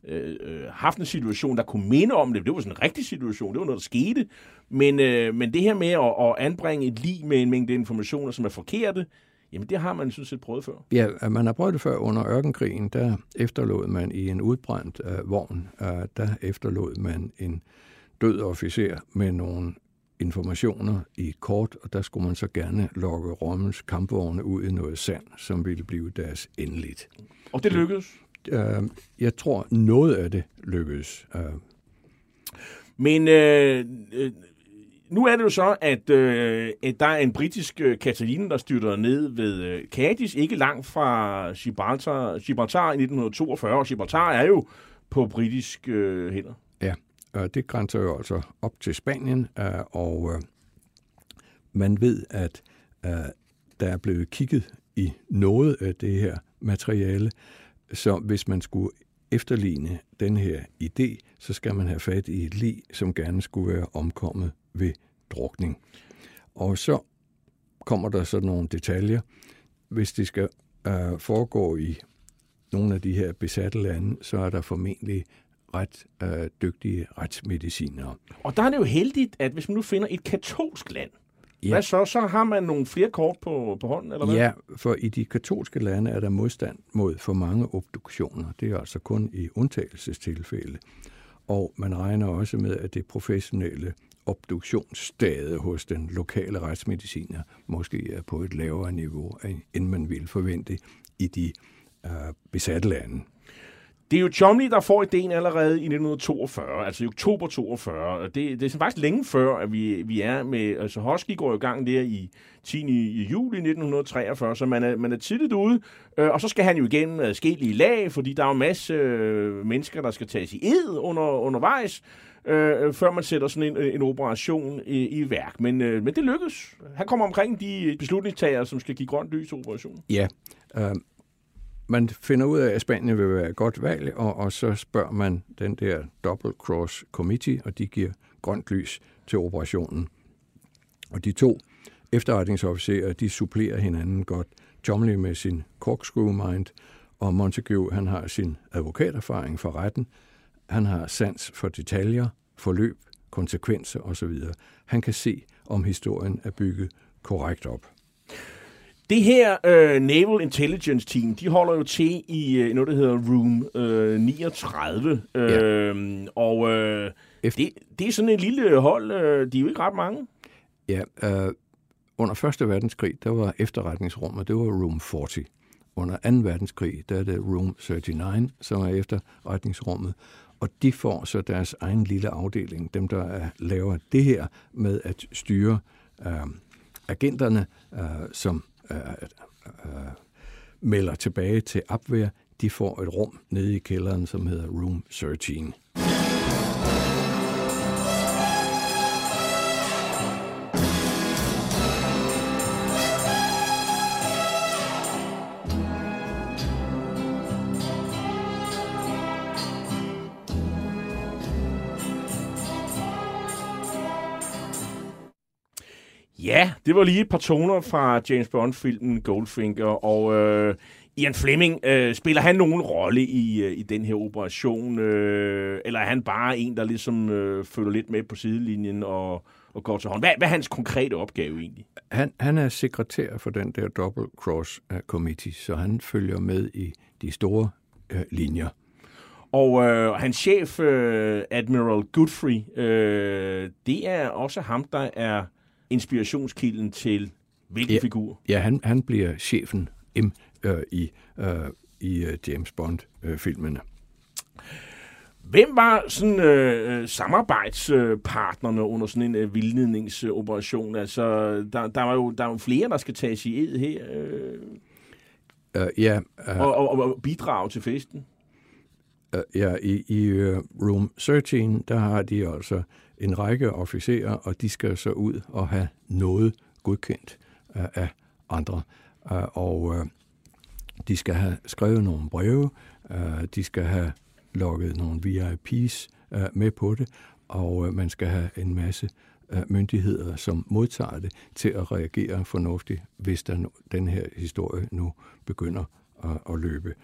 øh, øh, haft en situation, der kunne minde om det. Det var sådan en rigtig situation, det var noget, der skete. Men, øh, men det her med at, at anbringe et lig med en mængde informationer, som er forkerte, jamen det har man sådan set prøvet før. Ja, man har prøvet det før under ørkenkrigen. Der efterlod man i en udbrændt øh, vogn, øh, der efterlod man en død officer med nogle informationer i et kort, og der skulle man så gerne lokke Rommels kampvogne ud i noget sand, som ville blive deres endeligt. Og det lykkedes? Øh, jeg tror, noget af det lykkedes. Øh, Men øh, øh, nu er det jo så, at, øh, at der er en britisk øh, Katalin, der styrter ned ved øh, Cadiz, ikke langt fra Gibraltar, Gibraltar i 1942, og Gibraltar er jo på britisk øh, hænder. Øh, det grænser jo altså op til Spanien, øh, og øh, man ved, at øh, der er blevet kigget i noget af det her materiale, så hvis man skulle efterligne den her idé, så skal man have fat i et lig, som gerne skulle være omkommet ved drukning. Og så kommer der så nogle detaljer. Hvis det skal øh, foregå i nogle af de her besatte lande, så er der formentlig ret øh, dygtige retsmedicinere. Og der er det jo heldigt, at hvis man nu finder et katolsk land, Ja. hvad så? Så har man nogle flere kort på, på hånden, eller hvad? Ja, for i de katolske lande er der modstand mod for mange obduktioner. Det er altså kun i undtagelsestilfælde. Og man regner også med, at det professionelle obduktionsstade hos den lokale retsmediciner måske er på et lavere niveau, end man ville forvente i de øh, besatte lande. Det er jo Chomley, der får ideen allerede i 1942, altså i oktober 42. Og det, det er faktisk længe før, at vi, vi er med... Altså Hosky går i gang der i 10. i juli 1943, så man er, man er tidligt ude. Øh, og så skal han jo igen adskillige lag, fordi der er jo masse øh, mennesker, der skal tages i ed under, undervejs, øh, før man sætter sådan en, øh, en operation i, i værk. Men, øh, men det lykkes. Han kommer omkring de beslutningstagere, som skal give grønt lys til operationen. Ja, øh, man finder ud af, at Spanien vil være et godt valg, og, og så spørger man den der Double Cross Committee, og de giver grønt lys til operationen. Og de to efterretningsofficerer, de supplerer hinanden godt. Chomley med sin corkscrew mind, og Montague, han har sin advokaterfaring for retten. Han har sans for detaljer, forløb, konsekvenser osv. Han kan se, om historien er bygget korrekt op. Det her uh, Naval Intelligence Team, de holder jo til i uh, noget, der hedder Room uh, 39. Uh, ja. Og uh, det, det er sådan et lille hold. Uh, de er jo ikke ret mange. Ja, uh, under Første Verdenskrig, der var efterretningsrummet, det var Room 40. Under 2. verdenskrig, der er det Room 39, som er efterretningsrummet. Og de får så deres egen lille afdeling, dem der er, laver det her med at styre uh, agenterne, uh, som øh, uh, melder tilbage til Upware, de får et rum nede i kælderen, som hedder Room 13. Ja, det var lige et par toner fra James Bond-filmen Goldfinger, og øh, Ian Fleming, øh, spiller han nogen rolle i, øh, i den her operation, øh, eller er han bare en, der ligesom øh, følger lidt med på sidelinjen og, og går til hånd? Hvad, hvad er hans konkrete opgave egentlig? Han, han er sekretær for den der Double Cross uh, Committee, så han følger med i de store uh, linjer. Og øh, hans chef, øh, Admiral Godfrey, øh, det er også ham, der er inspirationskilden til hvilken ja, figur? Ja, han, han bliver chefen M øh, i, øh, i uh, James Bond-filmene. Øh, Hvem var sådan øh, samarbejdspartnerne under sådan en øh, vildledningsoperation? Altså, der, der, var jo, der er jo flere, der skal tages i ed her. Øh, uh, ja. Uh, og, og, og bidrage til festen. Uh, ja, i, i uh, Room 13, der har de altså en række officerer, og de skal så ud og have noget godkendt øh, af andre. Øh, og øh, de skal have skrevet nogle breve, de skal have lukket nogle VIP's med på det, og man skal have en masse myndigheder, som modtager det, til at reagere fornuftigt, hvis der den her historie nu begynder at løbe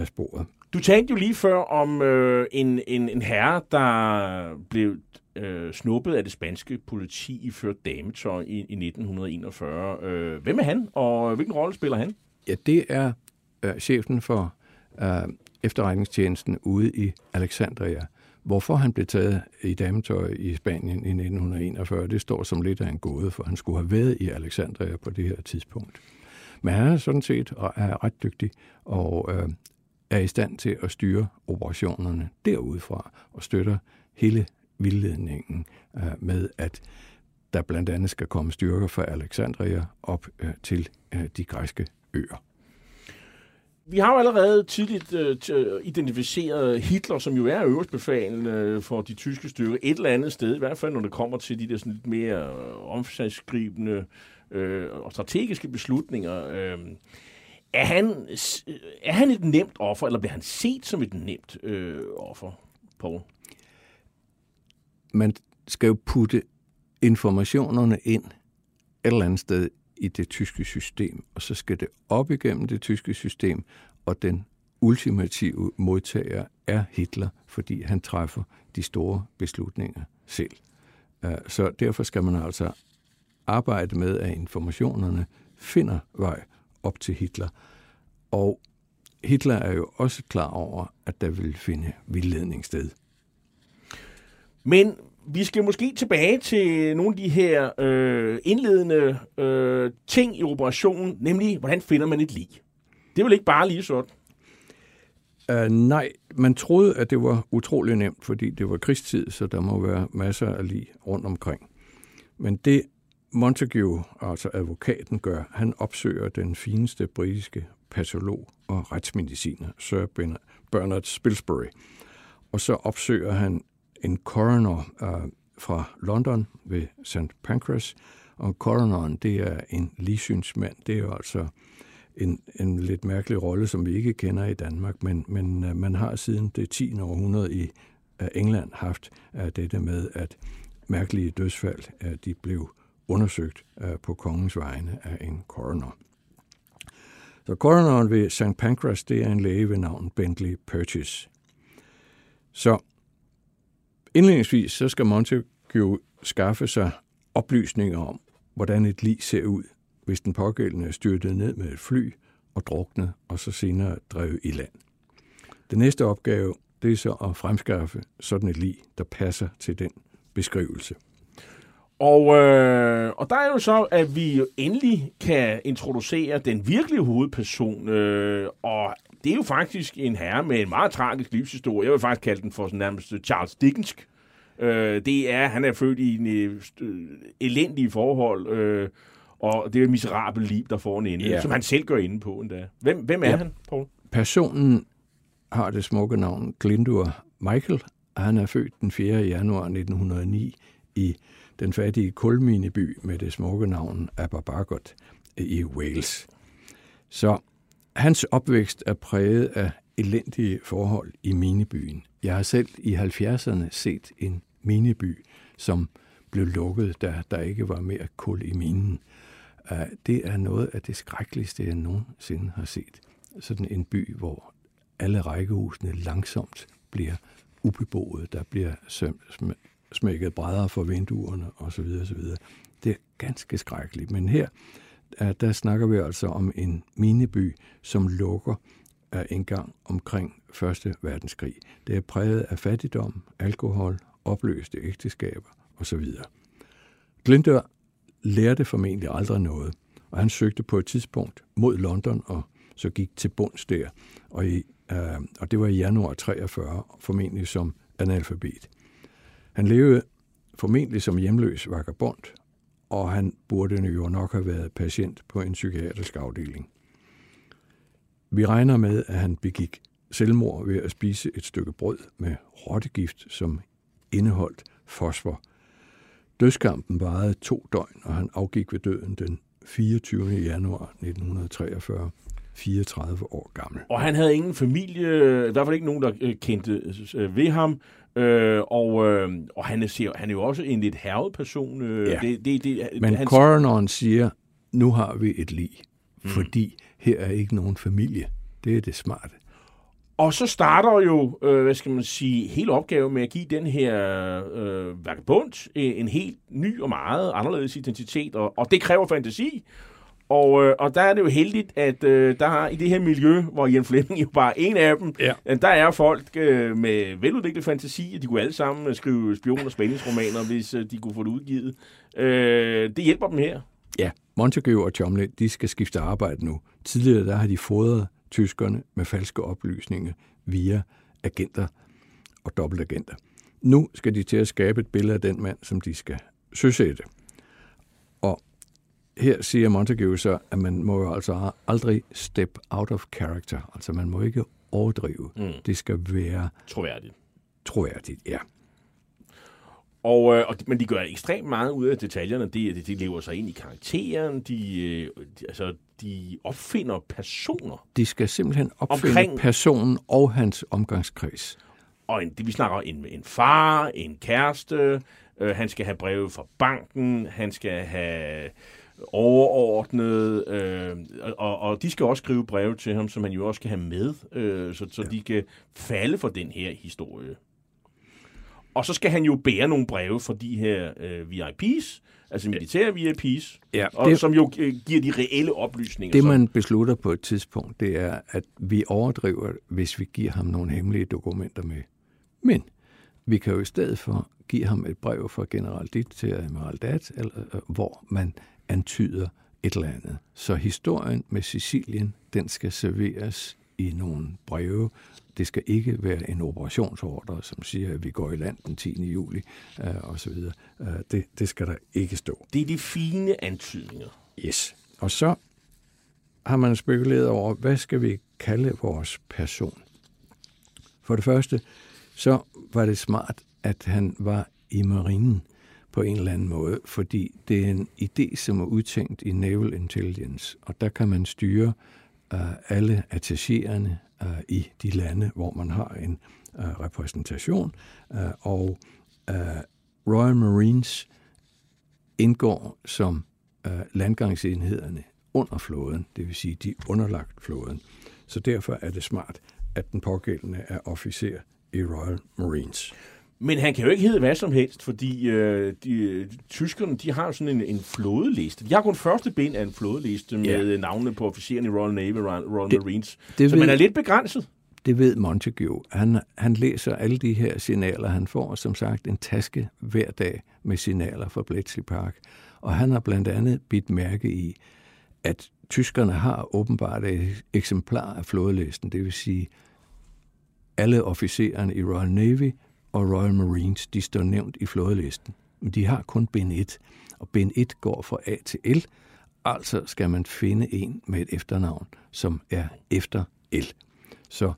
af sporet. Du talte jo lige før om øh, en, en, en herre, der blev øh, snuppet af det spanske politi i ført dametøj i, i 1941. Øh, hvem er han, og hvilken rolle spiller han? Ja, det er øh, chefen for øh, efterretningstjenesten ude i Alexandria. Hvorfor han blev taget i dametøj i Spanien i 1941, det står som lidt af en gåde, for han skulle have været i Alexandria på det her tidspunkt. Men han er sådan set og er ret dygtig og øh, er i stand til at styre operationerne derudfra og støtter hele vildledningen øh, med, at der blandt andet skal komme styrker fra Alexandria op øh, til øh, de græske øer. Vi har jo allerede tidligt øh, øh identificeret Hitler, som jo er øverstbefalende øh, for de tyske styrker, et eller andet sted, i hvert fald når det kommer til de der sådan lidt mere øh, omsagsgribende øh, og strategiske beslutninger. Øh, er han, øh, er han et nemt offer, eller bliver han set som et nemt øh, offer, Paul? Man skal jo putte informationerne ind et eller andet sted i det tyske system, og så skal det op igennem det tyske system, og den ultimative modtager er Hitler, fordi han træffer de store beslutninger selv. Øh, så derfor skal man altså arbejde med, at informationerne finder vej op til Hitler. Og Hitler er jo også klar over, at der vil finde vildledning sted. Men vi skal måske tilbage til nogle af de her øh, indledende øh, ting i operationen, nemlig hvordan finder man et lig. Det er vel ikke bare lige sådan? Uh, nej, man troede, at det var utrolig nemt, fordi det var krigstid, så der må være masser af lig rundt omkring. Men det Montague, altså advokaten, gør, han opsøger den fineste britiske patolog og retsmediciner, Sir Bernard Spilsbury. Og så opsøger han en coroner uh, fra London ved St. Pancras, og coroneren, det er en ligsynsmand, det er jo altså en, en lidt mærkelig rolle, som vi ikke kender i Danmark, men, men uh, man har siden det 10. århundrede i uh, England haft uh, dette med, at mærkelige dødsfald, uh, de blev undersøgt øh, på kongens vegne af en coroner. Så coroneren ved St. Pancras, det er en læge ved navn Bentley Purchase. Så indledningsvis, så skal Montague skaffe sig oplysninger om, hvordan et lig ser ud, hvis den pågældende er styrtet ned med et fly og druknet, og så senere drevet i land. Den næste opgave, det er så at fremskaffe sådan et lig, der passer til den beskrivelse. Og, øh, og der er jo så, at vi endelig kan introducere den virkelige hovedperson, øh, og det er jo faktisk en herre med en meget tragisk livshistorie. Jeg vil faktisk kalde den for sådan nærmest Charles Dickensk. Øh, det er, han er født i en øh, elendige forhold, øh, og det er et miserabelt liv, der får en ende, ja. som han selv gør inde på endda. Hvem, hvem er ja. han, Paul? Personen har det smukke navn Glindur Michael, og han er født den 4. januar 1909 i den fattige kulmineby med det smukke navn Aberbargot i Wales. Så hans opvækst er præget af elendige forhold i minebyen. Jeg har selv i 70'erne set en mineby, som blev lukket, da der ikke var mere kul i minen. Øh, det er noget af det skrækkeligste, jeg nogensinde har set. Sådan en by, hvor alle rækkehusene langsomt bliver ubeboet. Der bliver smækket brædder for vinduerne osv. osv. Det er ganske skrækkeligt. Men her, øh, der snakker vi altså om en mineby, som lukker øh, en gang omkring Første Verdenskrig. Det er præget af fattigdom, alkohol, opløste ægteskaber osv. Glindør lærte formentlig aldrig noget, og han søgte på et tidspunkt mod London og så gik til bunds der, og, i, øh, og det var i januar 43, formentlig som analfabet. Han levede formentlig som hjemløs vagabond, og han burde jo nok have været patient på en psykiatrisk afdeling. Vi regner med, at han begik selvmord ved at spise et stykke brød med rottegift, som indeholdt fosfor. Dødskampen varede to døgn, og han afgik ved døden den 24. januar 1943. 34 år gammel. Og han havde ingen familie, i hvert fald ikke nogen, der øh, kendte øh, ved ham. Øh, og, øh, og han, er, han er jo også en lidt hervet person. Øh, ja. det, det, det, Men han... coroneren siger, nu har vi et lig, mm. fordi her er ikke nogen familie. Det er det smarte. Og så starter jo, øh, hvad skal man sige, hele opgaven med at give den her øh, vagabond en helt ny og meget anderledes identitet, og, og det kræver fantasi. Og, øh, og der er det jo heldigt, at øh, der er i det her miljø, hvor Jan Flemming jo bare er en af dem, ja. der er folk øh, med veludviklet fantasi, og de kunne alle sammen skrive spion- og spændingsromaner, hvis øh, de kunne få det udgivet. Øh, det hjælper dem her. Ja, Montague og Chomley, de skal skifte arbejde nu. Tidligere der har de fodret tyskerne med falske oplysninger via agenter og dobbeltagenter. Nu skal de til at skabe et billede af den mand, som de skal søsætte. Her siger Montague så, at man må jo altså aldrig step out of character. Altså man må ikke overdrive. Mm. Det skal være... Troværdigt. Troværdigt, ja. Og, øh, og, men de gør ekstremt meget ud af detaljerne. De, de, de lever sig ind i karakteren. De, øh, de, altså, de opfinder personer. De skal simpelthen opfinde omkring, personen og hans omgangskreds. Og en, det, vi snakker en, en far, en kæreste, øh, han skal have breve fra banken, han skal have overordnet, øh, og, og de skal også skrive breve til ham, som han jo også skal have med, øh, så, så ja. de kan falde for den her historie. Og så skal han jo bære nogle breve for de her øh, VIP's, altså militære VIP's, ja, det, og, som jo øh, giver de reelle oplysninger. Det, man beslutter på et tidspunkt, det er, at vi overdriver, hvis vi giver ham nogle hemmelige dokumenter med. Men vi kan jo i stedet for give ham et brev fra general Ditt til admiral Dat, eller, øh, hvor man antyder et eller andet. Så historien med Sicilien, den skal serveres i nogle breve. Det skal ikke være en operationsordre, som siger, at vi går i land den 10. juli øh, osv. Øh, det, det skal der ikke stå. Det er de fine antydninger. Yes. Og så har man spekuleret over, hvad skal vi kalde vores person? For det første, så var det smart, at han var i marinen på en eller anden måde, fordi det er en idé, som er udtænkt i Naval Intelligence, og der kan man styre uh, alle attachéerne uh, øh, i de lande, hvor man har en uh, repræsentation, uh, og uh, Royal Marines indgår som uh, landgangsenhederne under flåden, det vil sige, de er underlagt flåden. Så derfor er det smart, at den pågældende er officer i Royal Marines. Men han kan jo ikke hedde hvad som helst, fordi øh, de, tyskerne de har jo sådan en, en flådeliste. De har kun første ben af en flådeliste med ja. navnene på officererne i Royal Navy Royal det, Marines. Det så ved, man er lidt begrænset. Det ved Montague. Han, han læser alle de her signaler, han får, som sagt, en taske hver dag med signaler fra Bletchley Park. Og han har blandt andet bidt mærke i, at tyskerne har åbenbart et eksemplar af flådelisten, det vil sige, alle officererne i Royal Navy og Royal Marines, de står nævnt i flådelisten. Men de har kun bind 1, og bind 1 går fra A til L, altså skal man finde en med et efternavn, som er efter L. Så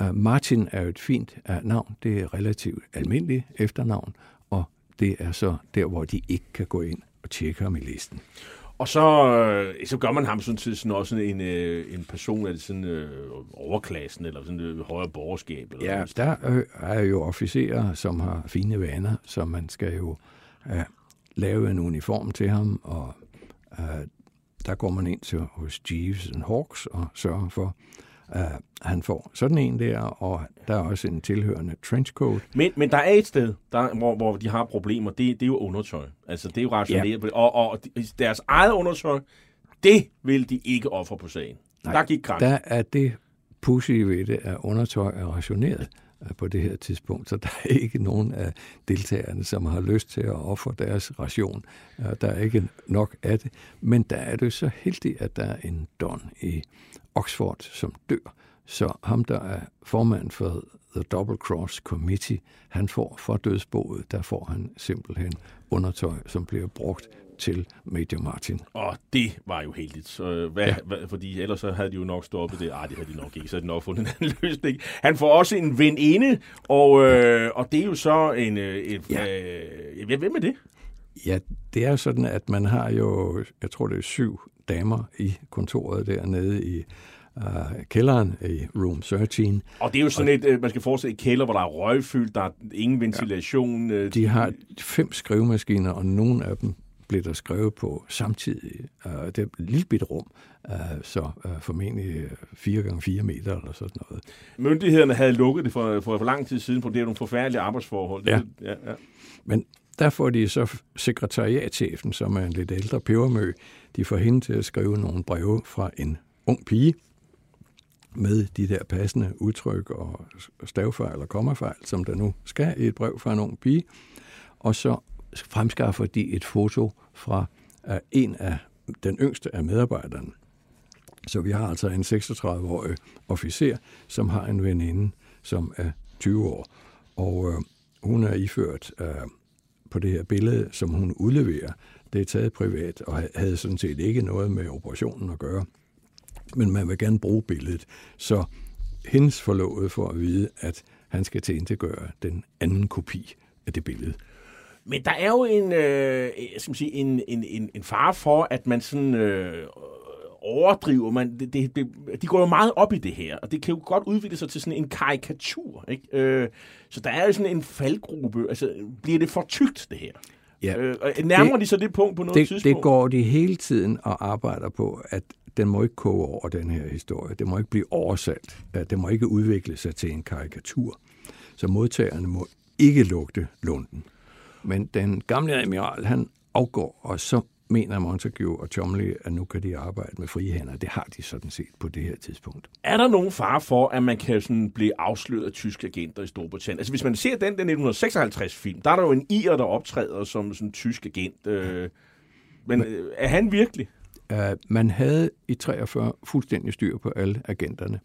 uh, Martin er jo et fint uh, navn, det er relativt almindeligt efternavn, og det er så der, hvor de ikke kan gå ind og tjekke ham i listen. Og så, øh, så gør man ham sådan sådan også en, øh, en person af sådan øh, overklassen, eller sådan øh, højere borgerskab. Eller ja, der øh, er jo officerer, som har fine vaner, så man skal jo øh, lave en uniform til ham, og øh, der går man ind til hos Jeeves and Hawks og sørger for, uh, han får sådan en der, og der er også en tilhørende trenchcoat. Men, men der er et sted, der, hvor, hvor de har problemer, det, det er jo undertøj. Altså, det er jo rationeret. Ja. Og, og deres eget undertøj, det vil de ikke ofre på sagen. Nej, der gik grænsen. Der er det pussy ved det, at undertøj er rationeret øh, på det her tidspunkt, så der er ikke nogen af deltagerne, som har lyst til at ofre deres ration. Øh, der er ikke nok af det, men der er det så heldigt, at der er en don i Oxford, som dør. Så ham, der er formand for The Double Cross Committee, han får for dødsboet, der får han simpelthen undertøj, som bliver brugt til Major Martin. Og det var jo heldigt. Så øh, hvad, ja. hvad, fordi ellers så havde de jo nok stoppet det. Ej, det havde de nok ikke. Så havde de nok fundet en anden løsning. Han får også en veninde, og, øh, og det er jo så en... Øh, ja. øh, hvem er det? Ja, det er sådan, at man har jo, jeg tror det er syv damer i kontoret dernede i uh, kælderen i room 13. Og det er jo sådan og, et, øh, man skal forestille et kælder, hvor der er røgfyldt, der er ingen ventilation. Ja, de har fem skrivemaskiner, og nogle af dem blev der skrevet på samtidig. Uh, det er et lille bitte rum, uh, så uh, formentlig 4 gange 4 meter eller sådan noget. Myndighederne havde lukket det for, for, for lang tid siden, for det er nogle forfærdelige arbejdsforhold. Ja. Det, ja, ja. Men der får de så sekretariatchefen, som er en lidt ældre pebermø, de får hende til at skrive nogle breve fra en ung pige, med de der passende udtryk og stavfejl og kommafejl, som der nu skal i et brev fra en ung pige. Og så fremskaffer de et foto fra en af den yngste af medarbejderne. Så vi har altså en 36-årig officer, som har en veninde, som er 20 år. Og øh, hun er iført øh, på det her billede, som hun udleverer, det er taget privat og havde sådan set ikke noget med operationen at gøre. Men man vil gerne bruge billedet. Så hendes forlovede for at vide, at han skal til gøre den anden kopi af det billede. Men der er jo en, øh, skal man sige, en, en, en, en fare for, at man sådan øh, overdriver. Man, det, det, det, de går jo meget op i det her, og det kan jo godt udvikle sig til sådan en karikatur. Ikke? Øh, så der er jo sådan en faldgruppe. Altså, bliver det for tykt, det her? Ja. Øh, nærmer det, de så det punkt på noget det, tidspunkt? Det går de hele tiden og arbejder på, at den må ikke koge over den her historie. Det må ikke blive oversat. Det må ikke udvikle sig til en karikatur. Så modtagerne må ikke lugte lunden. Men den gamle admiral, han afgår, og så mener Montague og Chomley, at nu kan de arbejde med frie hænder. Det har de sådan set på det her tidspunkt. Er der nogen far for, at man kan sådan blive afsløret af tyske agenter i Storbritannien? Altså hvis man ser den, den 1956-film, der er der jo en ir, der optræder som sådan en tysk agent. Øh, men, men er han virkelig? Uh, man havde i 43 fuldstændig styr på alle agenterne.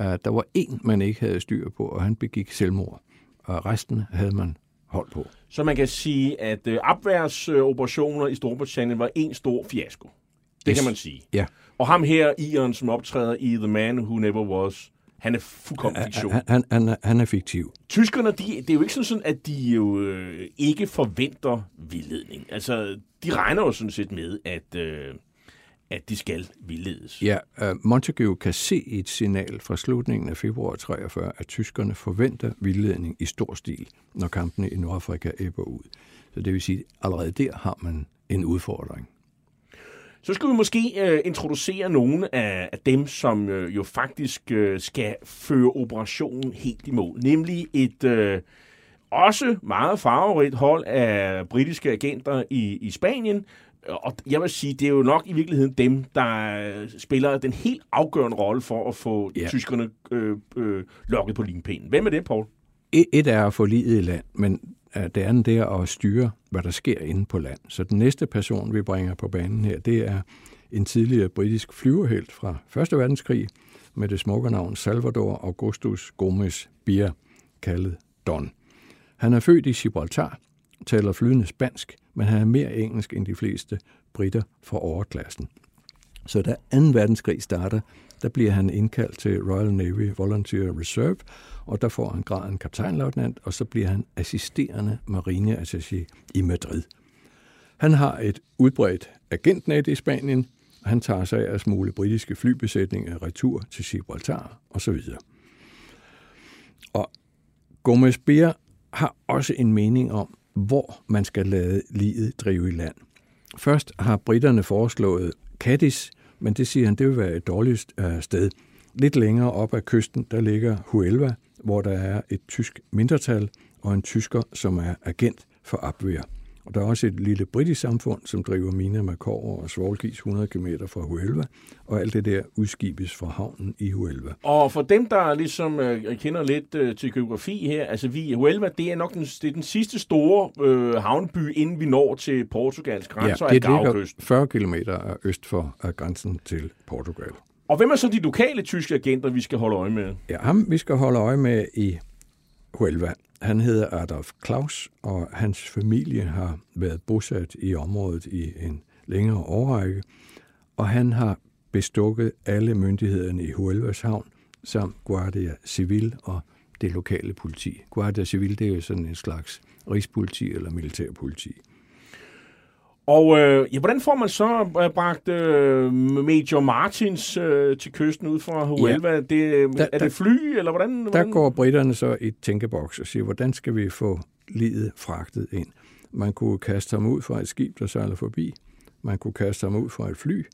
Uh, der var en, man ikke havde styr på, og han begik selvmord. Og resten havde man hold på. Så man kan sige, at øh, opværsoperationer i Storbritannien var en stor fiasko. Det yes. kan man sige. Ja. Og ham her, Ian, som optræder i The Man Who Never Was, han er fuldkommen fiktion. Han, han, han, er, han er fiktiv. Tyskerne, de, det er jo ikke sådan, at de jo øh, ikke forventer vildledning. Altså, de regner jo sådan set med, at, øh, at de skal vildledes. Ja, uh, Montague kan se et signal fra slutningen af februar 43, at tyskerne forventer vildledning i stor stil, når kampene i Nordafrika æbber ud. Så det vil sige, at allerede der har man en udfordring. Så skal vi måske øh, introducere nogle af, af dem, som øh, jo faktisk øh, skal føre operationen helt i mål. Nemlig et øh, også meget farverigt hold af britiske agenter i, i Spanien. Og jeg vil sige, det er jo nok i virkeligheden dem, der spiller den helt afgørende rolle for at få ja. tyskerne øh, øh, lukket på linpinden. Hvem er det, Paul? Et, et er at få livet i land, men det andet er at styre, hvad der sker inde på land. Så den næste person, vi bringer på banen her, det er en tidligere britisk flyverhelt fra 1. verdenskrig med det smukke navn Salvador Augustus Gomes Bier, kaldet Don. Han er født i Gibraltar, taler flydende spansk, men han er mere engelsk end de fleste britter fra overklassen. Så da 2. verdenskrig starter, der bliver han indkaldt til Royal Navy Volunteer Reserve, og der får han graden kaptajnløjtnant, og så bliver han assisterende marineattaché i Madrid. Han har et udbredt agentnet i Spanien, og han tager sig af at smule britiske flybesætninger retur til Gibraltar osv. Og Gomez Beer har også en mening om, hvor man skal lade livet drive i land. Først har britterne foreslået Cadiz, men det siger han, det vil være et dårligt øh, sted. Lidt længere op ad kysten, der ligger Huelva, hvor der er et tysk mindretal og en tysker, som er agent for Abwehr. Og der er også et lille britisk samfund, som driver miner med kår og svovlgis 100 km fra Huelva, og alt det der udskibes fra havnen i Huelva. Og for dem, der ligesom øh, kender lidt øh, til geografi her, altså vi, Huelva, det er nok den, det er den sidste store øh, havneby, inden vi når til Portugals grænser ja, det ligger 40 km øst for af grænsen til Portugal. Og hvem er så de lokale tyske agenter, vi skal holde øje med? Ja, ham vi skal holde øje med i Huelva. Han hedder Adolf Klaus, og hans familie har været bosat i området i en længere årrække, og han har bestukket alle myndighederne i Huelvas havn, samt Guardia Civil og det lokale politi. Guardia Civil, det er jo sådan en slags rigspoliti eller militærpoliti. Og øh, ja, hvordan får man så øh, bragt øh, Major Martins øh, til kysten ud fra Huelva? Ja, det, der, er det fly, eller hvordan, hvordan? Der går britterne så i tænkeboks og siger, hvordan skal vi få livet fragtet ind? Man kunne kaste ham ud fra et skib, der sejler forbi. Man kunne kaste ham ud fra et fly.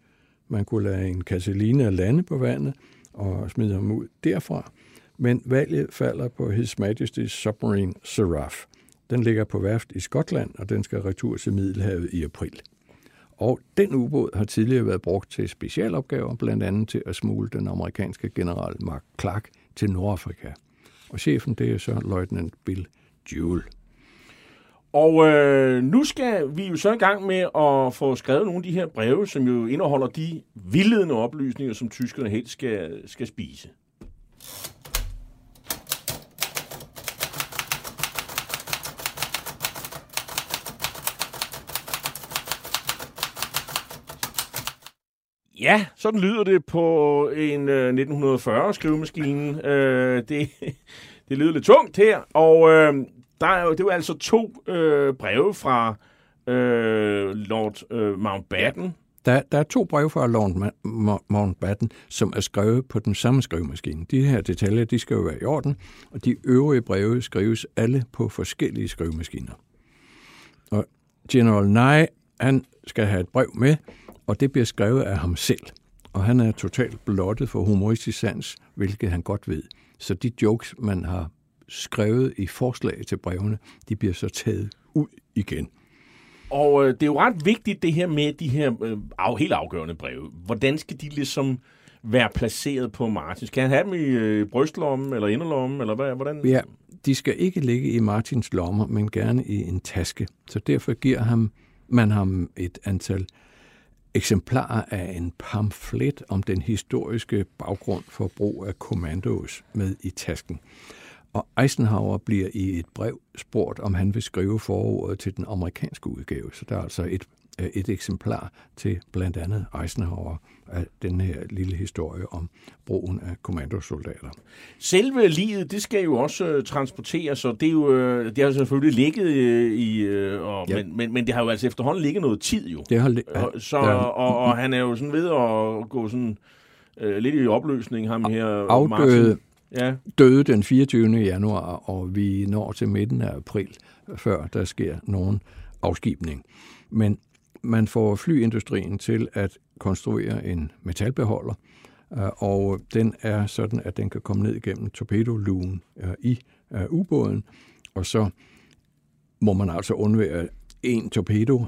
Man kunne lade en Casalina lande på vandet og smide ham ud derfra. Men valget falder på His Majesty's Submarine Seraph. Den ligger på værft i Skotland, og den skal retur til Middelhavet i april. Og den ubåd har tidligere været brugt til specialopgaver, blandt andet til at smule den amerikanske general Mark Clark til Nordafrika. Og chefen, det er så løjtnant Bill Jewell. Og øh, nu skal vi jo så i gang med at få skrevet nogle af de her breve, som jo indeholder de vildledende oplysninger, som tyskerne helt skal, skal spise. Ja, sådan lyder det på en øh, 1940-skrivemaskine. Øh, det, det lyder lidt tungt her, og øh, der er jo, det var altså to øh, breve fra øh, Lord øh, Mountbatten. Der, der er to breve fra Lord Mountbatten, som er skrevet på den samme skrivemaskine. De her detaljer, de skal jo være i orden, og de øvrige breve skrives alle på forskellige skrivemaskiner. Og General Nye, han skal have et brev med, og det bliver skrevet af ham selv. Og han er totalt blottet for humoristisk sans, hvilket han godt ved. Så de jokes, man har skrevet i forslag til brevene, de bliver så taget ud igen. Og øh, det er jo ret vigtigt det her med de her øh, af, helt afgørende breve. Hvordan skal de ligesom være placeret på Martin? Skal han have dem i øh, brystlommen eller inderlommen, eller hvad, hvordan? Ja, de skal ikke ligge i Martins lommer, men gerne i en taske. Så derfor giver ham, man ham et antal eksemplarer af en pamflet om den historiske baggrund for brug af kommandos med i tasken. Og Eisenhower bliver i et brev spurgt, om han vil skrive forordet til den amerikanske udgave. Så der er altså et et eksemplar til blandt andet Eisenhower af den her lille historie om brugen af kommandosoldater. Selve livet, det skal jo også øh, transporteres, så det, er jo, øh, det har selvfølgelig ligget øh, i, øh, og, ja. men, men, men det har jo altså efterhånden ligget noget tid jo. Det har ja, så, ja. Og, og han er jo sådan ved at gå sådan øh, lidt i opløsning, ham her Afdøde, Martin. Ja. døde den 24. januar, og vi når til midten af april, før der sker nogen afskibning. Men man får flyindustrien til at konstruere en metalbeholder, øh, og den er sådan, at den kan komme ned igennem torpedolugen øh, i øh, ubåden, og så må man altså undvære en torpedo,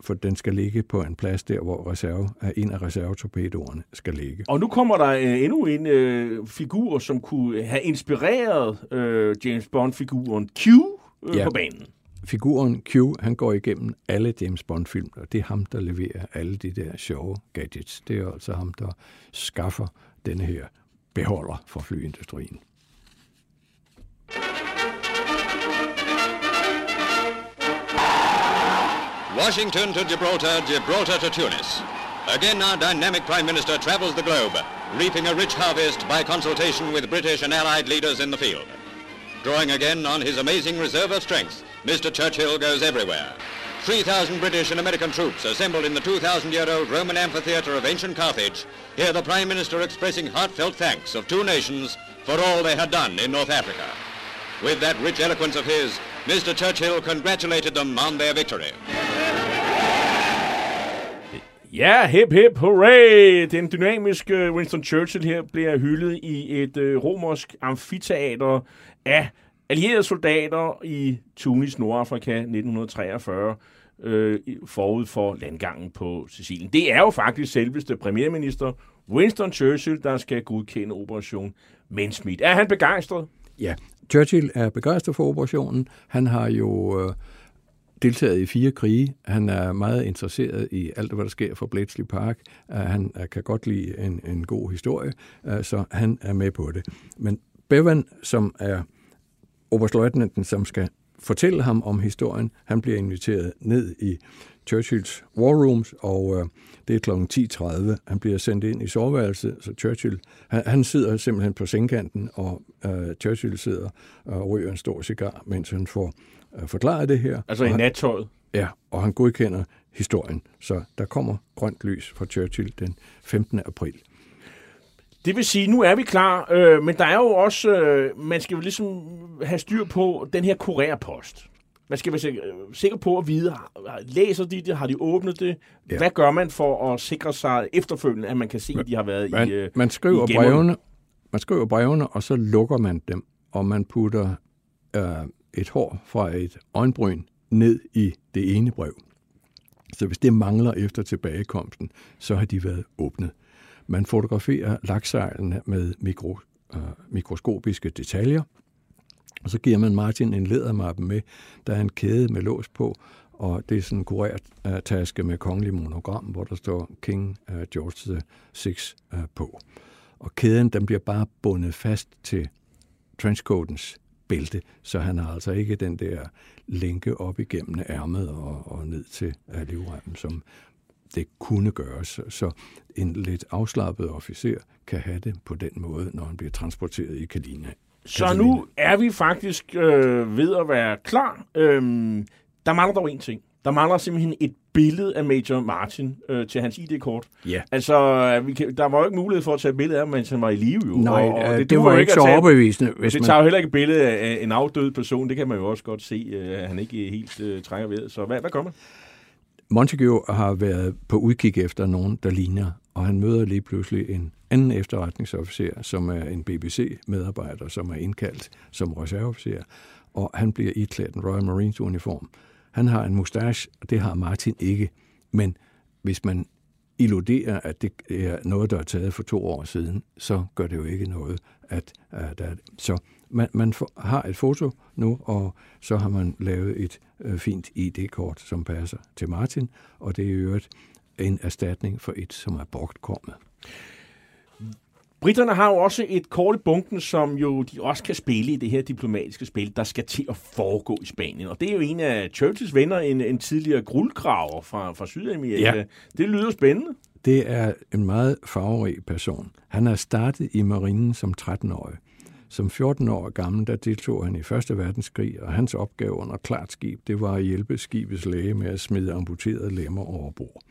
for den skal ligge på en plads der, hvor reserve, en af reservetorpedoerne skal ligge. Og nu kommer der endnu en figur, som kunne have inspireret James Bond-figuren Q uh, ja. på banen figuren Q, han går igennem alle James Bond-film, og det er ham, der leverer alle de der sjove gadgets. Det er altså ham, der skaffer denne her beholder for flyindustrien. Washington to Gibraltar, Gibraltar to Tunis. Again, our dynamic Prime Minister travels the globe, reaping a rich harvest by consultation with British and Allied leaders in the field. Drawing again on his amazing reserve of strength, Mr. Churchill goes everywhere. 3,000 British and American troops assembled in the 2,000-year-old Roman amphitheater of ancient Carthage hear the Prime Minister expressing heartfelt thanks of two nations for all they had done in North Africa. With that rich eloquence of his, Mr. Churchill congratulated them on their victory. Ja, hip hip hooray! Den er dynamiske øh, Winston Churchill her bliver hyldet i et øh, romersk amfiteater af allierede soldater i Tunis, Nordafrika 1943, øh, forud for landgangen på Sicilien. Det er jo faktisk selveste premierminister Winston Churchill, der skal godkende operation Mensmith. Er han begejstret? Ja, Churchill er begejstret for operationen. Han har jo øh, deltaget i fire krige. Han er meget interesseret i alt, hvad der sker for Bletchley Park. Uh, han uh, kan godt lide en, en god historie, uh, så han er med på det. Men Bevan, som er oberstløjtnanten, som skal fortælle ham om historien, han bliver inviteret ned i Churchills war rooms, og øh, det er kl. 10.30. Han bliver sendt ind i soveværelset, så Churchill, han, han sidder simpelthen på sengkanten, og øh, Churchill sidder og ryger en stor cigar, mens han får øh, forklaret det her. Altså i nattøjet? Ja, og han godkender historien. Så der kommer grønt lys fra Churchill den 15. april. Det vil sige, nu er vi klar, øh, men der er jo også, øh, man skal jo ligesom have styr på den her kurerpost. Man skal være sikker på at vide, læser de det, har de åbnet det? Ja. Hvad gør man for at sikre sig efterfølgende, at man kan se, at de har været man, i øh, man skriver i brevene, Man skriver brevene, og så lukker man dem, og man putter øh, et hår fra et øjenbryn ned i det ene brev. Så hvis det mangler efter tilbagekomsten, så har de været åbnet. Man fotograferer laksejlene med mikro, øh, mikroskopiske detaljer, og så giver man Martin en lædermappe med, der er en kæde med lås på, og det er sådan en kureret uh, taske med kongelig monogram, hvor der står King uh, George the 6 uh, øh, på. Og kæden den bliver bare bundet fast til trenchcoatens bælte, så han har altså ikke den der lænke op igennem ærmet og, og ned til øh, uh, livremmen, som det kunne gøres. Så en lidt afslappet officer kan have det på den måde, når han bliver transporteret i Kalina. Så nu er vi faktisk øh, ved at være klar. Øhm, der mangler dog en ting. Der mangler simpelthen et billede af Major Martin øh, til hans ID-kort. Ja. Altså, vi kan, der var jo ikke mulighed for at tage et billede af ham, mens han var i live. Jo. Nej, og, og det, det var ikke så tage, overbevisende. Hvis det man... tager jo heller ikke et billede af en afdød person. Det kan man jo også godt se, øh, han ikke helt øh, trænger ved. Så hvad, hvad kommer? Montague har været på udkig efter nogen, der ligner, og han møder lige pludselig en anden efterretningsofficer, som er en BBC-medarbejder, som er indkaldt som reserveofficer, og han bliver iklædt en Royal Marines uniform. Han har en mustache, og det har Martin ikke, men hvis man illuderer, at det er noget, der er taget for to år siden, så gør det jo ikke noget, at, at der Så man, man har et foto nu, og så har man lavet et øh, fint ID-kort, som passer til Martin, og det er i øvrigt en erstatning for et, som er bortkommet. Britterne har jo også et kort i bunken, som jo de også kan spille i det her diplomatiske spil, der skal til at foregå i Spanien. Og det er jo en af Churchills venner, en, en tidligere guldgraver fra, fra Sydamerika. Ja. Det lyder spændende. Det er en meget farverig person. Han er startet i marinen som 13-årig. Som 14 år gammel, der deltog han i Første Verdenskrig, og hans opgave under klart skib, det var at hjælpe skibets læge med at smide amputerede lemmer over bord.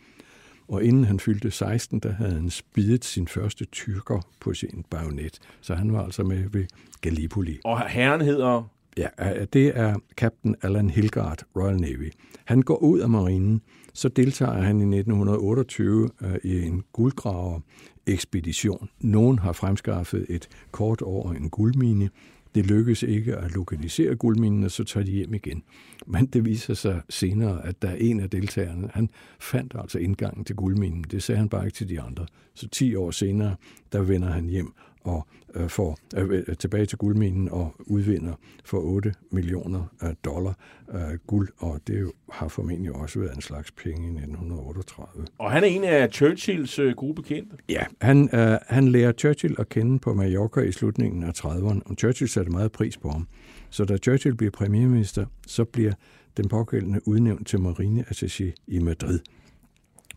Og inden han fyldte 16, der havde han spidet sin første tyrker på sin bajonet. Så han var altså med ved Gallipoli. Og herren hedder... Ja, øh, det er kapten Alan Hilgard, Royal Navy. Han går ud af marinen, så deltager han i 1928 øh, i en guldgraver ekspedition. Nogen har fremskaffet et kort over en guldmine. Det lykkes ikke at lokalisere guldminen, og så tager de hjem igen. Men det viser sig senere, at der er en af deltagerne, han fandt altså indgangen til guldminen. Det sagde han bare ikke til de andre. Så 10 år senere, der vender han hjem og øh, får øh, tilbage til guldminen og udvinder for 8 millioner øh, dollar øh, guld, og det jo, har formentlig også været en slags penge i 1938. Og han er en af Churchills øh, gode bekendte. Ja, han, øh, han lærer Churchill at kende på Mallorca i slutningen af 30'erne, og Churchill satte meget pris på ham. Så da Churchill bliver premierminister, så bliver den pågældende udnævnt til marineattaché i Madrid.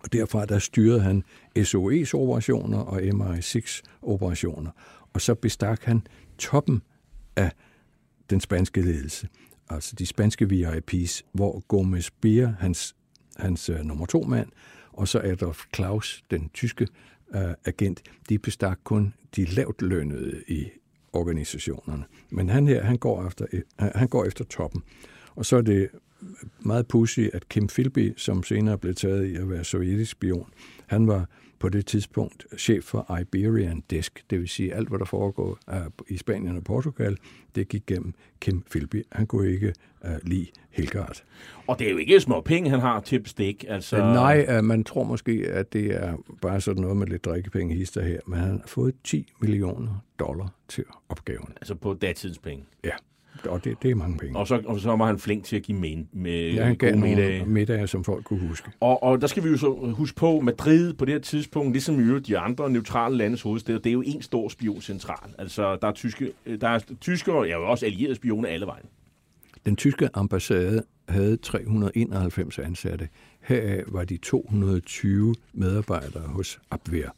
Og derfra der styrede han SOE's-operationer og MI6-operationer. Og så bestak han toppen af den spanske ledelse, altså de spanske VIP's, hvor Gomez Beer, hans, hans uh, nummer to mand, og så Adolf Klaus, den tyske uh, agent, de bestak kun de lavt lønnede i organisationerne. Men han her, han går efter, uh, han går efter toppen. Og så er det meget pudsigt, at Kim Philby, som senere blev taget i at være sovjetisk spion, han var på det tidspunkt chef for Iberian Desk, det vil sige alt, hvad der foregår i Spanien og Portugal, det gik gennem Kim Philby. Han kunne ikke uh, lide Helgard. Og det er jo ikke små penge, han har til bestik. Altså... Uh, nej, uh, man tror måske, at det er bare sådan noget med lidt drikkepenge hister her, men han har fået 10 millioner dollar til opgaven. Altså på datidspenge? Ja og det, det er mange penge. Og så, og så var han flink til at give med, med ja, han gav middage. middage, som folk kunne huske. Og, og der skal vi jo så huske på, Madrid på det her tidspunkt, ligesom i de andre neutrale landes hovedsteder, det er jo en stor spioncentral. Altså, der er, tyske, der er tyskere, ja, også allierede spioner alle vejen. Den tyske ambassade havde 391 ansatte. Heraf var de 220 medarbejdere hos Abwehr.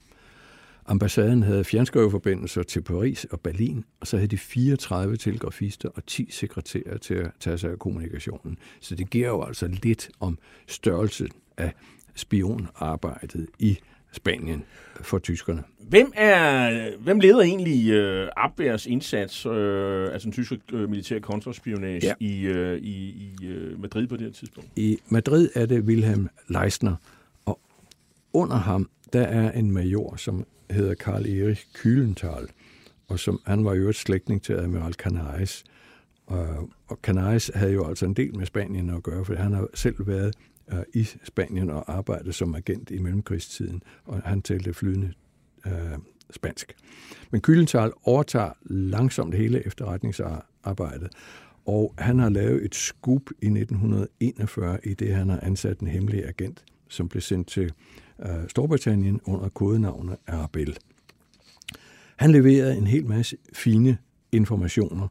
Ambassaden havde fjernskriveforbindelser til Paris og Berlin, og så havde de 34 telegrafister og 10 sekretærer til at tage sig af kommunikationen. Så det giver jo altså lidt om størrelsen af spionarbejdet i Spanien for tyskerne. Hvem er hvem leder egentlig øh, Abwehrs indsats, øh, altså den tyske øh, militære kontraspionage ja. i, øh, i, i øh, Madrid på det her tidspunkt? I Madrid er det Wilhelm Leisner, og under ham der er en major, som hedder Karl Erich Kühlenthal, og som, han var jo et slægtning til admiral Canaris. Øh, og, og Canaris havde jo altså en del med Spanien at gøre, for han har selv været uh, i Spanien og arbejdet som agent i mellemkrigstiden, og han talte flydende uh, spansk. Men Kylenthal overtager langsomt hele efterretningsarbejdet, og han har lavet et scoop i 1941, i det han har ansat en hemmelig agent, som blev sendt til uh, Storbritannien under kodenavnet Arabel. Han leverede en hel masse fine informationer,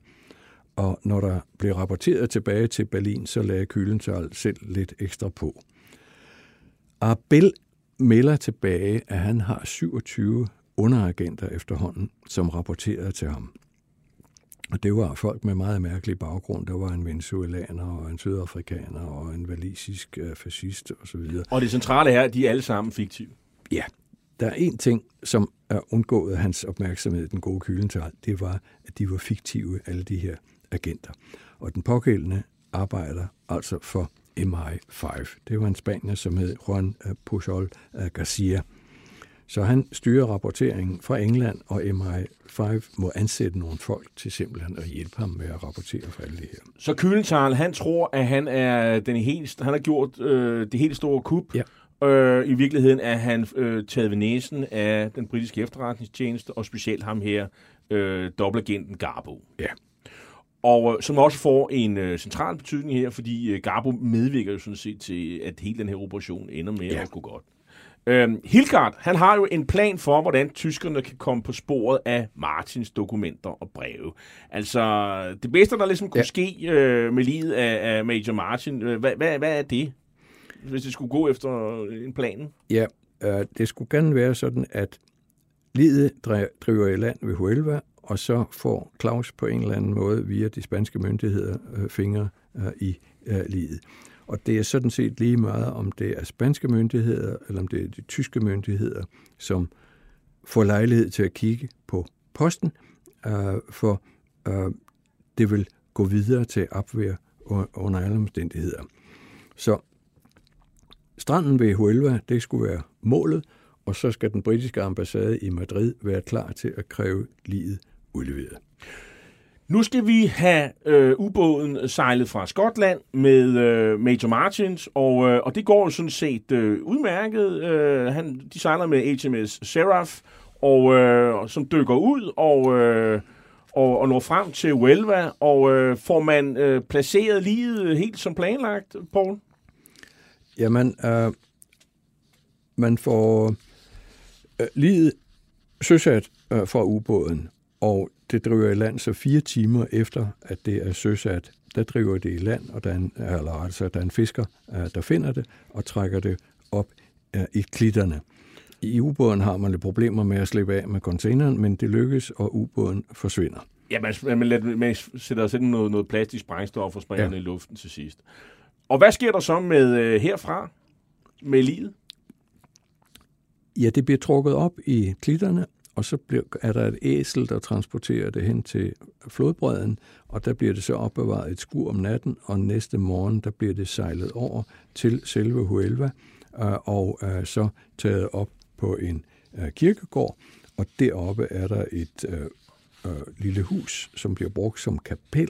og når der blev rapporteret tilbage til Berlin, så lagde Kylenthal selv lidt ekstra på. Arabelle melder tilbage, at han har 27 underagenter efterhånden, som rapporterede til ham. Og det var folk med meget mærkelig baggrund. Der var en venezuelaner og en sydafrikaner og en valisisk uh, fascist osv. Og det centrale er, at de er alle sammen fiktive. Ja. Der er en ting, som er undgået hans opmærksomhed, den gode Kühlenthal, det var, at de var fiktive, alle de her agenter. Og den pågældende arbejder altså for MI5. Det var en spanier, som hed Juan Pujol Garcia. Så han styrer rapporteringen fra England, og MI5 må ansætte nogle folk til simpelthen at hjælpe ham med at rapportere for alle det her. Så Kühlenthal, han tror, at han er den helt, han har gjort øh, det helt store kup. Ja. Øh, I virkeligheden er han øh, taget ved næsen af den britiske efterretningstjeneste, og specielt ham her, øh, dobbeltagenten Garbo. Ja. Og øh, som også får en øh, central betydning her, fordi øh, Garbo medvirker jo sådan set til, at hele den her operation ender med ja. at gå godt. Øhm, Hilgard, han har jo en plan for, hvordan tyskerne kan komme på sporet af Martins dokumenter og breve. Altså, det bedste, der ligesom kunne ja. ske øh, med livet af, af Major Martin, øh, hvad, hvad, hvad er det, hvis det skulle gå efter en plan? Ja, øh, det skulle gerne være sådan, at livet driver i land ved Huelva, og så får Claus på en eller anden måde via de spanske myndigheder øh, fingre øh, i øh, livet. Og det er sådan set lige meget, om det er spanske myndigheder, eller om det er de tyske myndigheder, som får lejlighed til at kigge på posten, øh, for øh, det vil gå videre til opvær under alle omstændigheder. Så stranden ved Huelva, det skulle være målet, og så skal den britiske ambassade i Madrid være klar til at kræve livet udleveret. Nu skal vi have øh, ubåden sejlet fra Skotland med øh, Major Martins, og, øh, og det går jo sådan set øh, udmærket. Øh, han, de sejler med HMS Seraph, og, øh, som dykker ud og, øh, og, og når frem til Huelva, og øh, får man øh, placeret livet helt som planlagt, Paul? Jamen, øh, man får øh, livet søsat øh, fra ubåden, og det driver i land så fire timer efter, at det er søsat. Der driver det i land, og der er en, eller altså, der er en fisker, øh, der finder det og trækker det op øh, i klitterne. I ubåden har man lidt problemer med at slippe af med containeren, men det lykkes, og ubåden forsvinder. Ja, man, man, man, man sætter sådan noget, noget plastisk sprængstof og springer ja. i luften til sidst. Og hvad sker der så med øh, herfra med livet? Ja, det bliver trukket op i klitterne, og så bliver, er der et æsel, der transporterer det hen til flodbredden, og der bliver det så opbevaret et skur om natten, og næste morgen, der bliver det sejlet over til selve Huelva, øh, og øh, så taget op på en øh, kirkegård, og deroppe er der et øh, øh, lille hus, som bliver brugt som kapel,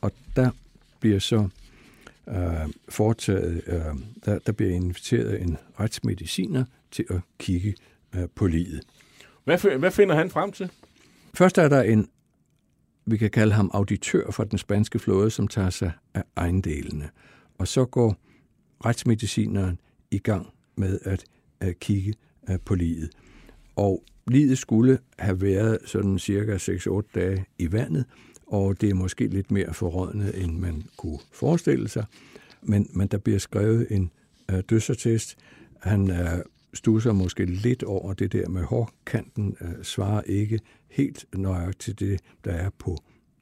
og der bliver så øh, foretaget, øh, der, der bliver inviteret en retsmediciner til at kigge øh, på livet. Hvad, hvad finder han frem til? Først er der en, vi kan kalde ham auditør for den spanske flåde, som tager sig af ejendelene. Og så går retsmedicineren i gang med at, at kigge øh, på livet. Og livet skulle have været sådan cirka 6-8 dage i vandet, og det er måske lidt mere forrådnet, end man kunne forestille sig. Men, men der bliver skrevet en øh, dødsattest. Han øh, stusser måske lidt over det der med hårkanten, øh, svarer ikke helt nøjagtigt til det, der er på,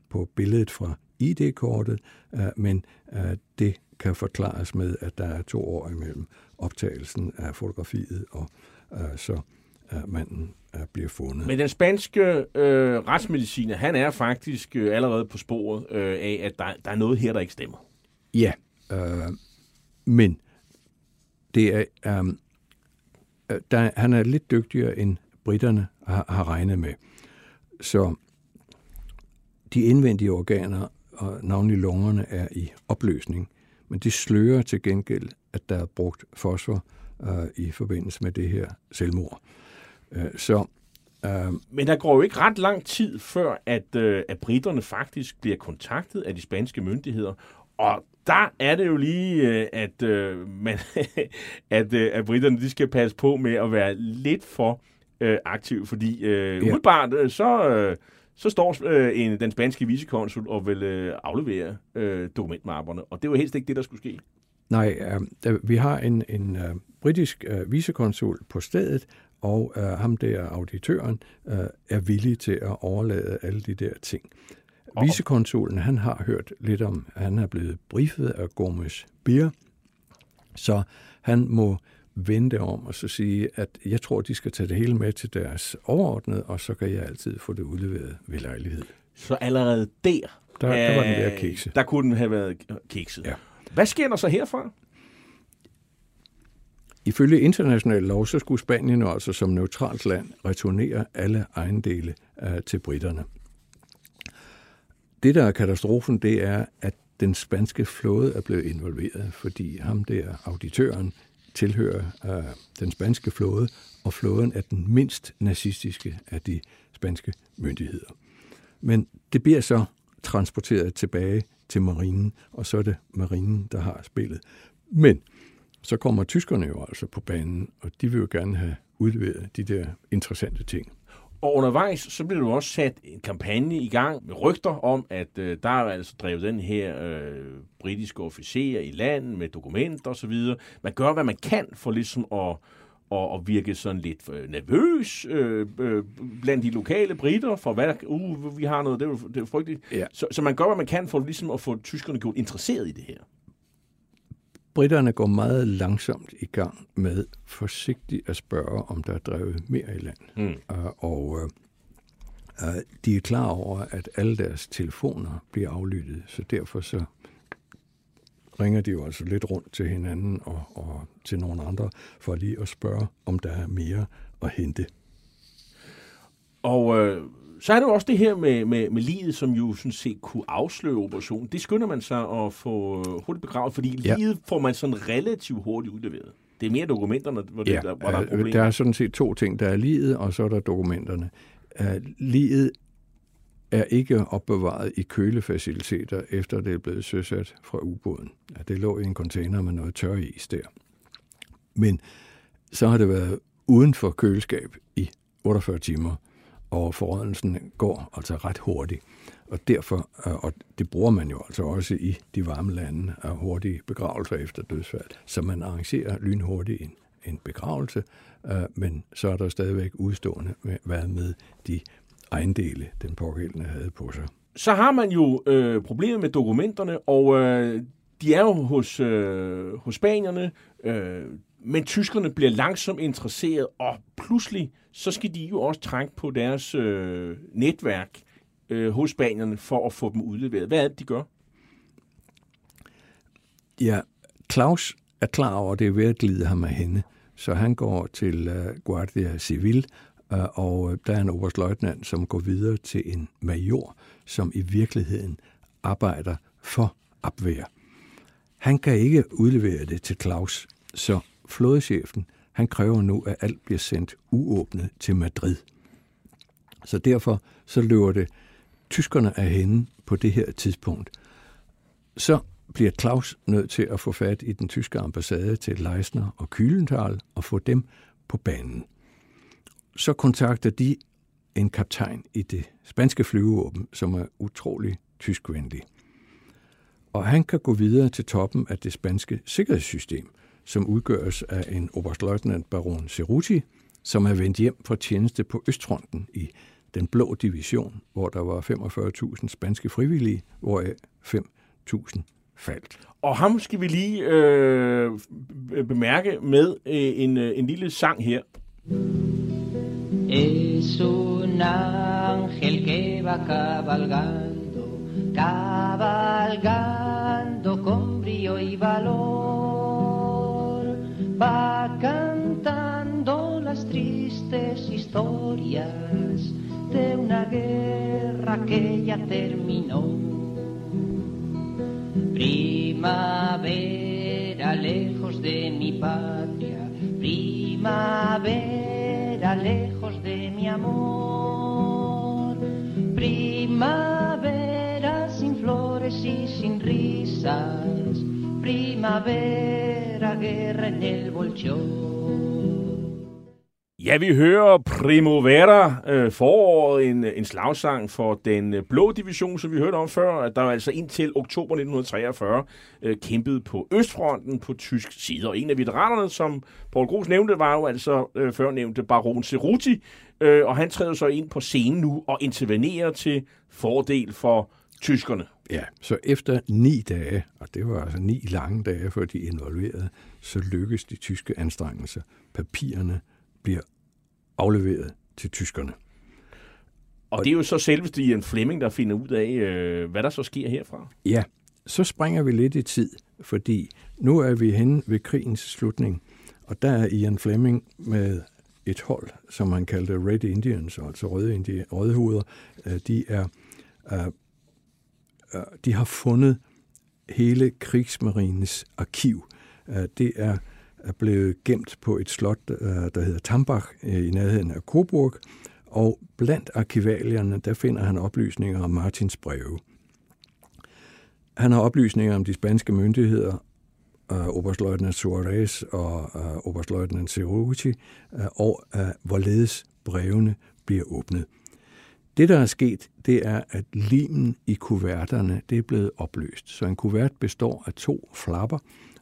på billedet fra ID-kortet, øh, men øh, det kan forklares med, at der er to år imellem optagelsen af fotografiet, og øh, så øh, manden øh, bliver fundet. Men den spanske øh, retsmediciner, han er faktisk øh, allerede på sporet øh, af, at der, der er noget her, der ikke stemmer. Ja, øh, men det er, øh, Øh, der, han er lidt dygtigere, end britterne har, har regnet med. Så de indvendige organer, og navnlig lungerne, er i opløsning. Men det slører til gengæld, at der er brugt fosfor øh, i forbindelse med det her selvmord. Øh, så Øh, Men der går jo ikke ret lang tid før, at, øh, at britterne faktisk bliver kontaktet af de spanske myndigheder, og der er det jo lige, øh, at, øh, man, at, øh, at britterne de skal passe på med at være lidt for øh, aktiv, fordi øh, ja. umiddelbart så, øh, så står øh, en, den spanske vicekonsul og vil øh, aflevere øh, dokumentmapperne, og det var helst ikke det, der skulle ske. Nej, øh, vi har en, en øh, britisk øh, vicekonsul på stedet, og øh, ham der, auditøren, øh, er villig til at overlade alle de der ting. Vicekonsulen, han har hørt lidt om, at han er blevet briefet af Gomes Bier, så han må vente om og så sige, at jeg tror, de skal tage det hele med til deres overordnede, og så kan jeg altid få det udleveret ved lejlighed. Så allerede der, der, der var den der kikse. Der kunne den have været kikset. Ja. Hvad sker der så herfra? Ifølge international lov, så skulle Spanien altså som neutralt land returnere alle ejendele uh, til britterne. Det, der er katastrofen, det er, at den spanske flåde er blevet involveret, fordi ham der, auditøren, tilhører øh, den spanske flåde, og flåden er den mindst nazistiske af de spanske myndigheder. Men det bliver så transporteret tilbage til marinen, og så er det marinen, der har spillet. Men så kommer tyskerne jo altså på banen, og de vil jo gerne have udleveret de der interessante ting. Og undervejs, så bliver du også sat en kampagne i gang med rygter om, at øh, der er altså drevet den her øh, britiske officer i landet med dokumenter osv. Man gør, hvad man kan for ligesom at, at, at virke sådan lidt øh, nervøs øh, øh, blandt de lokale britter, for hvad der, uh, vi har noget, det er jo, det er jo frygteligt. Ja. Så, så man gør, hvad man kan for ligesom at få tyskerne gjort interesseret i det her. Britterne går meget langsomt i gang med forsigtigt at spørge, om der er drevet mere i land. Mm. Og uh, uh, de er klar over, at alle deres telefoner bliver aflyttet, så derfor så ringer de jo altså lidt rundt til hinanden og, og til nogle andre, for lige at spørge, om der er mere at hente. Og øh, så er det jo også det her med, med, med livet, som jo sådan set kunne afsløre operationen. Det skynder man sig at få øh, hurtigt begravet, fordi Ja. livet får man sådan relativt hurtigt udleveret. Det er mere dokumenterne, hvor, det, Ja, der, hvor der er øh, problemer. der er sådan set to ting. Der er livet, og så er der dokumenterne. Uh, livet er ikke opbevaret i kølefaciliteter, efter det er blevet søsat fra ubåden. Ja, det lå i en container med noget tør is der. Men så har det været uden for køleskab i 48 timer, og forrådelsen går altså ret hurtigt. Og derfor, øh, og det bruger man jo altså også i de varme lande af hurtige begravelser efter dødsfald, så man arrangerer lynhurtigt en, en begravelse, øh, men så er der stadigvæk udstående med, hvad med de ejendele, den pågældende havde på sig. Så har man jo øh, problemer med dokumenterne, og øh, de er jo hos, øh, hos spanierne, øh, men tyskerne bliver langsomt interesseret, og pludselig så skal de jo også trække på deres øh, netværk øh, hos spanierne for at få dem udleveret. Hvad er det, de gør? Ja, Claus er klar over, at det er ved at glide ham af hende, så han går til øh, Guardia Civil, øh, og øh, der er en oberstløjtnant, som går videre til en major, som i virkeligheden arbejder for Abwehr. Han kan ikke udlevere det til Claus, så flådechefen han kræver nu, at alt bliver sendt uåbnet til Madrid. Så derfor så løber det tyskerne af hende på det her tidspunkt. Så bliver Claus nødt til at få fat i den tyske ambassade til Leisner og Kylenthal og få dem på banen. Så kontakter de en kaptajn i det spanske flyvevåben, som er utrolig tyskvenlig. Og han kan gå videre til toppen af det spanske sikkerhedssystem, som udgøres af en oberstløjtnant baron Cerruti, som er vendt hjem fra tjeneste på Østfronten i den blå division, hvor der var 45.000 spanske frivillige, hvoraf 5.000 faldt. Og ham skal vi lige øh, bemærke med øh, en, øh, en lille sang her. Es un ángel que va cabalgando, cabalgando con brío y valor, va cantando las tristes historias de una guerra que ya terminó. Primavera lejos de mi patria, primavera lejos de mi amor, primavera sin flores y sin risas, primavera guerra en el bolchón. Ja, vi hører Primavera, øh, foråret, en, en slagsang for den blå division, som vi hørte om før, at der altså indtil oktober 1943 øh, kæmpede på Østfronten på tysk side. Og en af veteranerne, som Paul Gros nævnte, var jo altså øh, før nævnte Baron Ceruti, øh, og han træder så ind på scenen nu og intervenerer til fordel for tyskerne. Ja, så efter ni dage, og det var altså ni lange dage, før de involverede, så lykkedes de tyske anstrengelser. Papirerne bliver afleveret til tyskerne. Og det er jo så selveste Ian Fleming, der finder ud af, øh, hvad der så sker herfra. Ja, så springer vi lidt i tid, fordi nu er vi henne ved krigens slutning, og der er Ian Fleming med et hold, som han kaldte Red Indians, altså røde, indi- rødhuder. Øh, De, er, øh, de har fundet hele krigsmarinens arkiv. Det er blevet gemt på et slot, øh, der hedder Tambach øh, i nærheden af Coburg, og blandt arkivalierne, der finder han oplysninger om Martins breve. Han har oplysninger om de spanske myndigheder, uh, oberstløjtnant Suarez og oberstløjtnant Cerruti, og hvorledes brevene bliver åbnet. Det, der er sket, det er, at limen i kuverterne det er blevet opløst. Så en kuvert består af to flapper,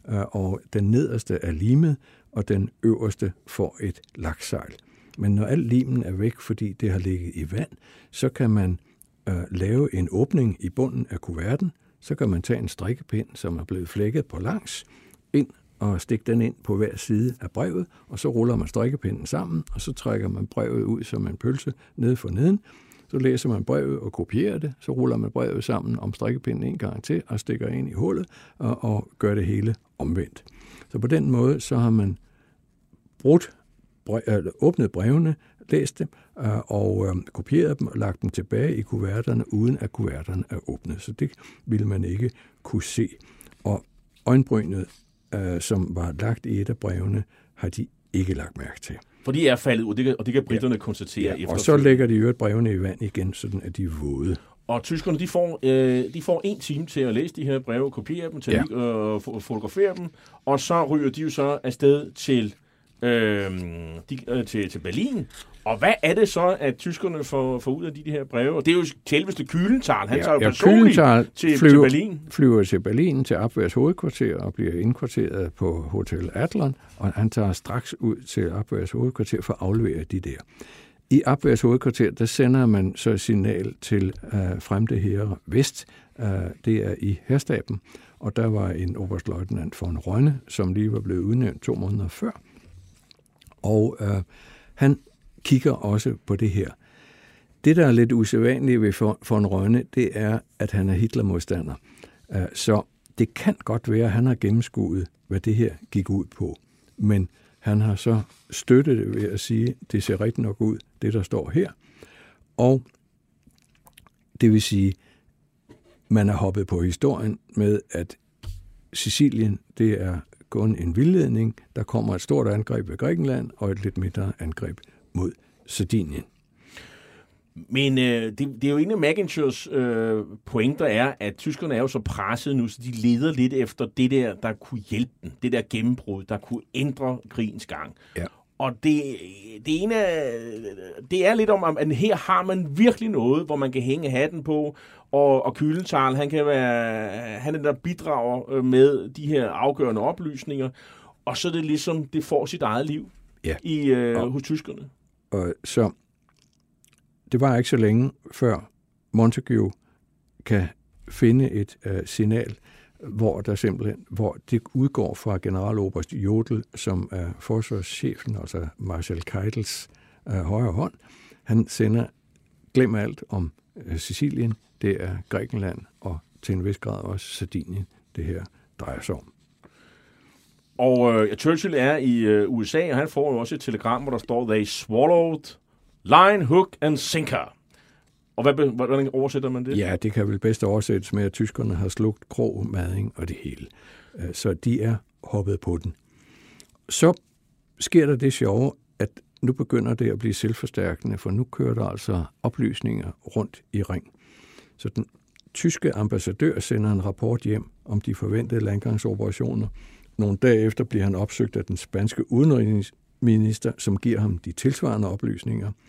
øh, og den nederste er limet, og den øverste får et laksejl. Men når al limen er væk, fordi det har ligget i vand, så kan man øh, lave en åbning i bunden af kuverten. Så kan man tage en strikkepind, som er blevet flækket på langs, ind og stikke den ind på hver side af brevet, og så ruller man strikkepinden sammen, og så trækker man brevet ud som en pølse ned for neden. Så læser man brevet og kopierer det, så ruller man brevet sammen om strikkepinden en gang til og stikker ind i hullet og, og gør det hele omvendt. Så på den måde så har man brudt, brev, eller øh, åbnet brevene, læst dem øh, og øh, kopieret dem og lagt dem tilbage i kuverterne, uden at kuverterne er åbnet. Så det ville man ikke kunne se. Og øjenbrynet, øh, som var lagt i et af brevene, har de ikke lagt mærke til. For de er faldet ud, og det kan britterne ja. konstatere ja, Og så lægger de jo brevene i vand igen, sådan at de er våde. Og tyskerne, de får, øh, de får en time til at læse de her breve, kopiere dem, til ja. at øh, fotografere dem, og så ryger de jo så afsted til, øh, de, øh, til, til Berlin. Og hvad er det så, at tyskerne får, får ud af de, de her breve? Og det er jo selveste Kylental. Han ja, tager jo ja, personligt til, flyver, til Berlin. flyver til Berlin til Abwehrs hovedkvarter og bliver indkvarteret på Hotel Adlon, og han tager straks ud til Abwehrs hovedkvarter for at aflevere de der. I Abwehrs hovedkvarter, der sender man så signal til uh, fremde herre vest. Uh, det er i herstaben, og der var en oberstløjtnant von Rønne, som lige var blevet udnævnt to måneder før. Og øh, han kigger også på det her. Det, der er lidt usædvanligt ved von Rønne, det er, at han er Hitler-modstander. Øh, så det kan godt være, at han har gennemskuet, hvad det her gik ud på. Men han har så støttet det ved at sige, at det ser rigtig nok ud, det der står her. Og det vil sige, man er hoppet på historien med, at Sicilien, det er kun en vildledning. Der kommer et stort angreb ved Grækenland og et lidt mindre angreb mod Sardinien. Men øh, det, det er jo en af Macintosh's øh, pointer er, at tyskerne er jo så presset nu, så de leder lidt efter det der, der kunne hjælpe dem. Det der gennembrud, der kunne ændre krigens gang. Ja. Og det, det ene det er lidt om, at her har man virkelig noget, hvor man kan hænge hatten på, og, og Kylenthal, han kan være, han er der bidrager øh, med de her afgørende oplysninger, og så er det ligesom, det får sit eget liv ja. i, øh, og, hos tyskerne. Og så det var ikke så længe før Montague kan finde et uh, signal, hvor der simpelthen, hvor det udgår fra generaloberst Jodel, som er forsvarschefen, altså Marshal Keitels uh, højre hånd. Han sender, glem alt om uh, Sicilien, det er Grækenland og til en vis grad også Sardinien, det her drejer sig om. Og uh, Churchill er i uh, USA, og han får jo også et telegram, hvor der står, They swallowed Line, hook and sinker. Og hvad, hvordan oversætter man det? Ja, det kan vel bedst oversættes med, at tyskerne har slugt krog, mading og det hele. Øh, så de er hoppet på den. Så sker der det sjove, at nu begynder det at blive selvforstærkende, for nu kører der altså oplysninger rundt i ring. Så den tyske ambassadør sender en rapport hjem om de forventede landgangsoperationer. Nogle dage efter bliver han opsøgt af den spanske udenrigsminister, som giver ham de tilsvarende oplysninger –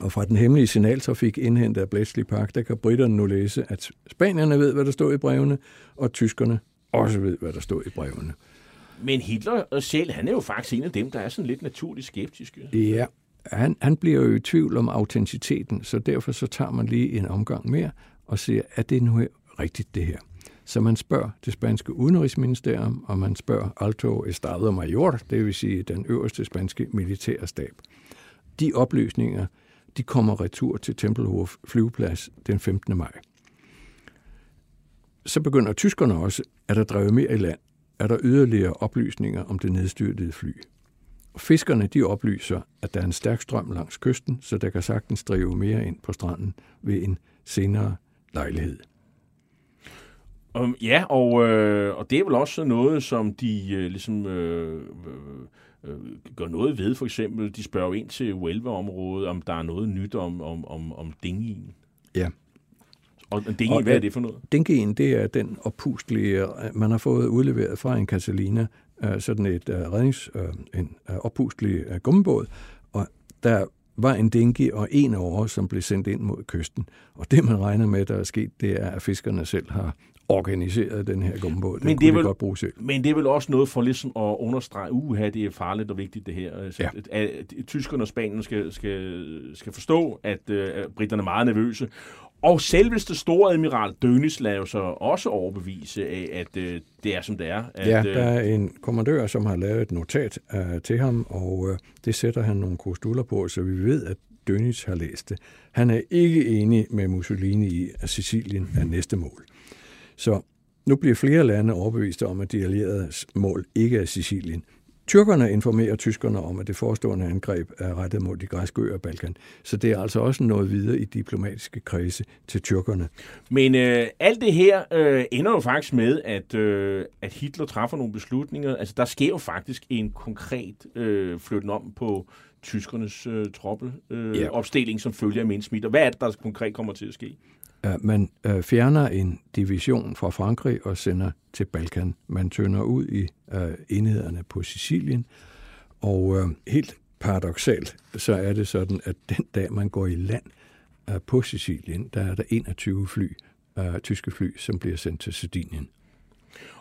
og fra den hemmelige signaltrafik indhentet af Bletchley Park, der kan britterne nu læse, at spanierne ved, hvad der står i brevene, og tyskerne også ved, hvad der står i brevene. Men Hitler selv, han er jo faktisk en af dem, der er sådan lidt naturligt skeptiske. Ja, han, han bliver jo i tvivl om autenticiteten, så derfor så tager man lige en omgang mere og siger, er det nu rigtigt det her? Så man spørger det spanske udenrigsministerium, og man spørger Alto Estado Mayor, det vil sige den øverste spanske militærstab. De oplysninger, de kommer retur til Tempelhof flyveplads den 15. maj. Så begynder tyskerne også, at der drevet mere i land, er der yderligere oplysninger om det nedstyrtede fly. Fiskerne de oplyser, at der er en stærk strøm langs kysten, så der kan sagtens drive mere ind på stranden ved en senere lejlighed. Um, ja, og, øh, og det er vel også noget, som de øh, ligesom øh, øh, øh, gør noget ved. For eksempel, de spørger ind til Welva-området, om der er noget nyt om, om, om, om dingien. Ja. Og Dingien, hvad er det for noget? Dingien, det er den oppustelige, man har fået udleveret fra en Catalina, øh, sådan et uh, rednings, uh, en uh, oppustelig uh, gummibåd, og der var en dingi og en over, som blev sendt ind mod kysten. Og det, man regner med, der er sket, det er, at fiskerne selv har organiseret den her gummibåd. Den men det, er vel, godt bruge selv. men det er vel også noget for ligesom at understrege, uha, det er farligt og vigtigt det her. Altså, Ja. at, at, at tyskerne og Spanien skal, skal, skal forstå, at, øh, at britterne er meget nervøse. Og selveste store admiral Dönis lader så også overbevise af, at øh, det er, som det er. At, Ja, øh, der er en kommandør, som har lavet et notat uh, til ham, og uh, det sætter han nogle kostuller på, så vi ved, at Dönitz har læst det. Han er ikke enig med Mussolini i, at Sicilien er næste mål. Så nu bliver flere lande overbevist om, at de allieredes mål ikke er Sicilien. Tyrkerne informerer tyskerne om, at det forestående angreb er rettet mod de græske øer Balkan. Så det er altså også noget videre i diplomatiske kredse til tyrkerne. Men øh, alt det her øh, ender jo faktisk med, at, øh, at Hitler træffer nogle beslutninger. Altså, der sker jo faktisk en konkret øh, flytten om på tyskernes øh, troppeopstilling, øh, Ja. opstilling, som følger af Mindsmidt. Og hvad er det, der konkret kommer til at ske? Man uh, fjerner en division fra Frankrig og sender til Balkan. Man tønder ud i uh, enhederne på Sicilien, og uh, helt paradoxalt, så er det sådan, at den dag, man går i land uh, på Sicilien, der er der 21 fly, tyske fly, som bliver sendt til Sardinien.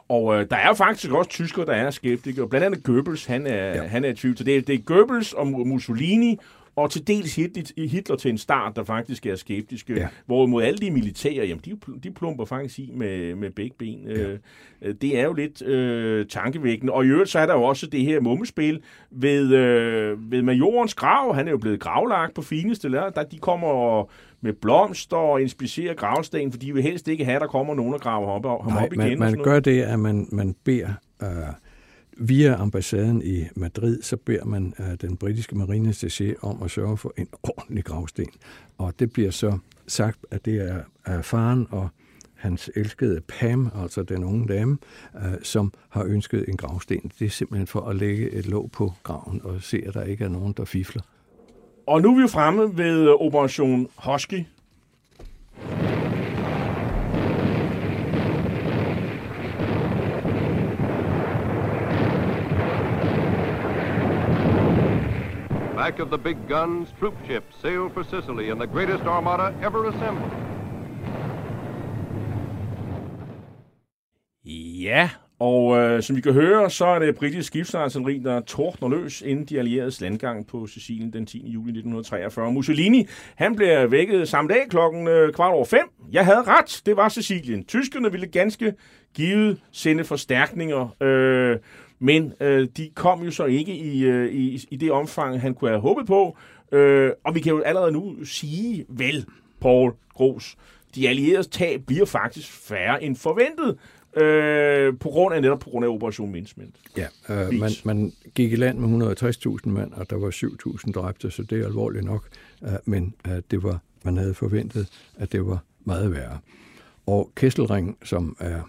Og øh, der er jo faktisk også tyskere, der er skeptikere. Blandt andet Goebbels, han er, ja. han er i tvivl. Så det er, det er Goebbels og Mussolini, og til dels Hitler, til en start, der faktisk er skeptiske. Ja. Hvorimod alle de militære, jamen, de, de plumper faktisk i med, med begge ben. Ja. Øh, det er jo lidt øh, tankevækkende. Og i øvrigt så er der jo også det her mummespil ved, øh, ved majorens grav. Han er jo blevet gravlagt på fineste lær. Der, de kommer og med blomster og inspicerer gravstenen, for de vil helst ikke have, at der kommer nogen og graver op, ham Nej, op igen. man, man gør det, at man, man beder uh, via ambassaden i Madrid, så beder man uh, den britiske marineattaché om at sørge for en ordentlig gravsten. Og det bliver så sagt, at det er, er faren og hans elskede Pam, altså den unge dame, uh, som har ønsket en gravsten. Det er simpelthen for at lægge et låg på graven og se, at der ikke er nogen, der fifler. Og nu er vi jo fremme ved øh, Operation Husky. Back of the big guns, troop ships sail for Sicily in the greatest armada ever assembled. Ja, og øh, som vi kan høre, så er det britiske skibsartilleri, der tordner løs inden de allieredes landgang på Sicilien den 10. juli 1943. Mussolini, han bliver vækket samme dag klokken øh, kvart over fem. Jeg havde ret, det var Sicilien. Tyskerne ville ganske givet sende forstærkninger, øh, men øh, de kom jo så ikke i, øh, i, i det omfang, han kunne have håbet på. Øh, og vi kan jo allerede nu sige, vel, Paul Gros, de allieredes tab bliver faktisk færre end forventet. Øh, på grund af netop på grund af Operation Mincemeat. Ja, øh, man, man gik i land med 160.000 mand, og der var 7.000 dræbte, så det er alvorligt nok. Øh, men øh, det var, man havde forventet, at det var meget værre. Og Kesselring, som er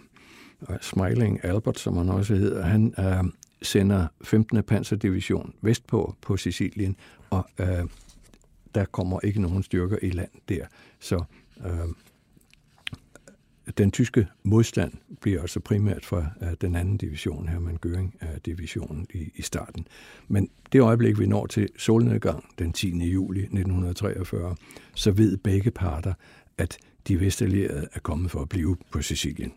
Smiling Albert, som han også hedder, han øh, sender 15. panserdivision vestpå på Sicilien, og øh, der kommer ikke nogen styrker i land der. Så øh, den tyske modstand bliver altså primært fra uh, den anden division, her man Göring uh, divisionen i, i starten. Men det øjeblik, vi når til solnedgang den 10. juli 1943, så ved begge parter, at de vestallierede er kommet for at blive på Sicilien.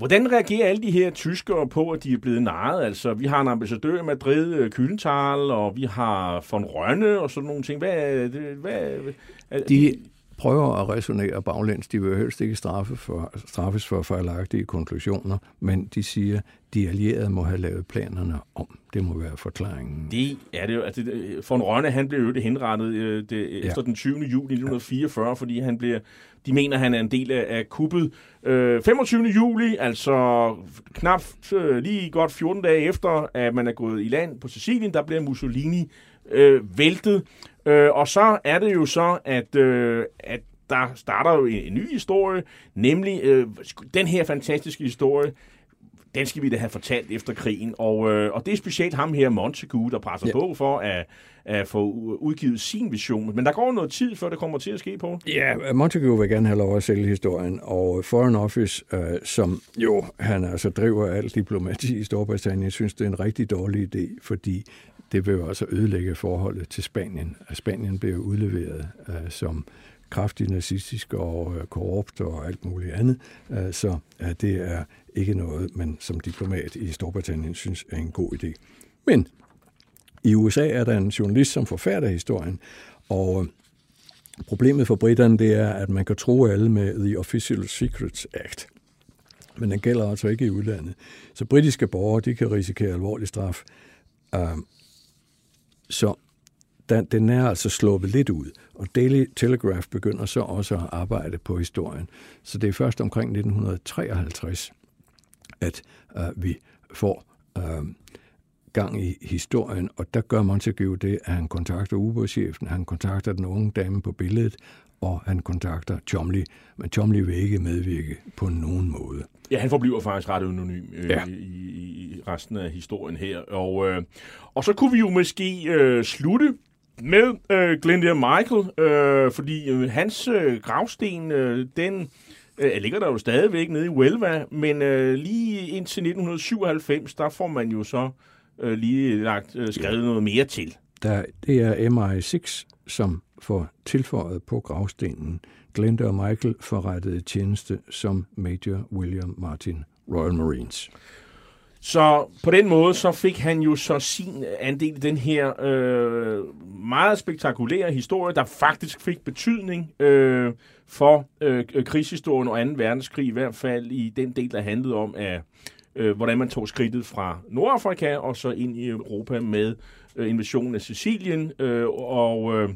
Hvordan reagerer alle de her tyskere på, at de er blevet narret? Altså, vi har en ambassadør i Madrid, øh, Kühlenthal, og vi har von Rønne og sådan nogle ting. Hvad, er det- hvad, er, De prøver at resonere baglæns. De vil helst ikke straffe for, straffes for fejlagtige konklusioner, men de siger, at de allierede må have lavet planerne om. Det må være forklaringen. Det er det jo. Altså, det- von Rønne, han blev jo det henrettet øh, det, efter den 20. juli 1944, fordi han bliver, de mener, han er en del af, kuppet. Øh, 25. juli, altså knap øh, lige godt 14 dage efter, at man er gået i land på Sicilien, der bliver Mussolini øh, væltet. Øh, og så er det jo så, at, øh, at der starter jo en, en ny historie, nemlig øh, den her fantastiske historie, den skal vi da have fortalt efter krigen. Og, øh, og det er specielt ham her, Montagu, der presser ja. på for at, at få udgivet sin vision. Men der går noget tid, før det kommer til at ske på. Ja, Montagu vil gerne have lov at sælge historien, og Foreign Office, øh, som jo, han altså driver alt diplomati i Storbritannien, synes, det er en rigtig dårlig idé, fordi det vil jo altså ødelægge forholdet til Spanien. Spanien bliver udleveret øh, som kraftigt nazistisk og øh, korrupt og alt muligt andet. Øh, så øh, det er ikke noget, man som diplomat i Storbritannien synes er en god idé. Men i USA er der en journalist, som forfærder historien, og øh, problemet for britterne det er, at man kan tro alle med The Official Secrets Act. Men den gælder altså ikke i udlandet. Så britiske borgere de kan risikere alvorlig straf. Øh, så den, den er altså sluppet lidt ud, og Daily Telegraph begynder så også at arbejde på historien. Så det er først omkring 1953, at øh, vi får øh, gang i historien, og der gør Montague det, at han kontakter ubådschefen, han kontakter den unge dame på billedet, og han kontakter Chomley, men Chomley vil ikke medvirke på nogen måde. Ja, han forbliver faktisk ret anonym øh, ja. i, i resten af historien her. Og, øh, og så kunne vi jo måske øh, slutte med øh, Glendale Michael, øh, fordi øh, hans øh, gravsten, øh, den øh, ligger der jo stadigvæk nede i Huelva, men øh, lige indtil 1997, der får man jo så øh, lige lagt øh, skrevet ja. noget mere til. Der, det er MI6, som får tilføjet på gravstenen. Glenda og Michael forrettede tjeneste som Major William Martin Royal Marines. Så på den måde, så fik han jo så sin andel i den her øh, meget spektakulære historie, der faktisk fik betydning øh, for øh, krigshistorien og 2. verdenskrig, i hvert fald i den del, der handlede om, at, øh, hvordan man tog skridtet fra Nordafrika og så ind i Europa med øh, invasionen af Sicilien øh, og øh,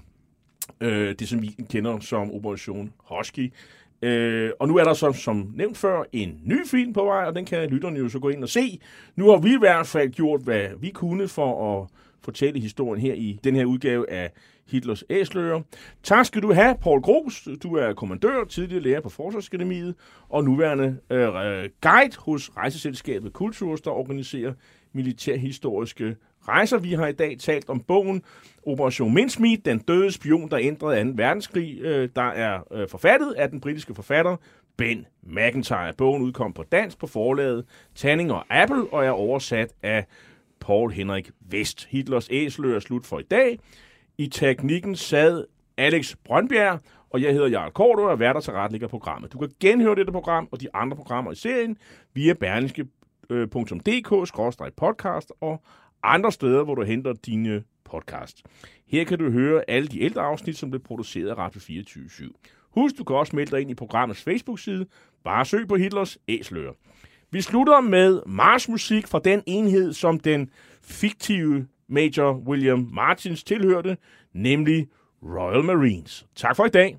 øh det, som vi kender som Operation Husky. Øh, og nu er der så, som nævnt før, en ny film på vej, og den kan lytterne jo så gå ind og se. Nu har vi i hvert fald gjort, hvad vi kunne for at fortælle historien her i den her udgave af Hitlers Æsler. Tak skal du have, Paul Gros. Du er kommandør, tidligere lærer på Forsvarsakademiet, og nuværende øh, guide hos rejseselskabet Kulturs, der organiserer militærhistoriske rejser. Vi har i dag talt om bogen Operation Mincemeat, den døde spion, der ændrede 2. verdenskrig, øh, der er øh, forfattet af den britiske forfatter Ben McIntyre. Bogen udkom på dansk på forlaget Tanning og Apple og er oversat af Paul Henrik Vest. Hitlers æsler er slut for i dag. I teknikken sad Alex Brøndbjerg, og jeg hedder Jarl Kort og er værter til retlægger programmet. Du kan genhøre dette program og de andre programmer i serien via berlingske.dk-podcast øh, og andre steder, hvor du henter dine podcast. Her kan du høre alle de ældre afsnit, som blev produceret af Radio 24 /7. Husk, du kan også melde dig ind i programmets Facebook-side. Bare søg på Hitlers Æsler. Vi slutter med marsmusik fra den enhed, som den fiktive Major William Martins tilhørte, nemlig Royal Marines. Tak for i dag.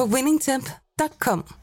på winningtemp.com.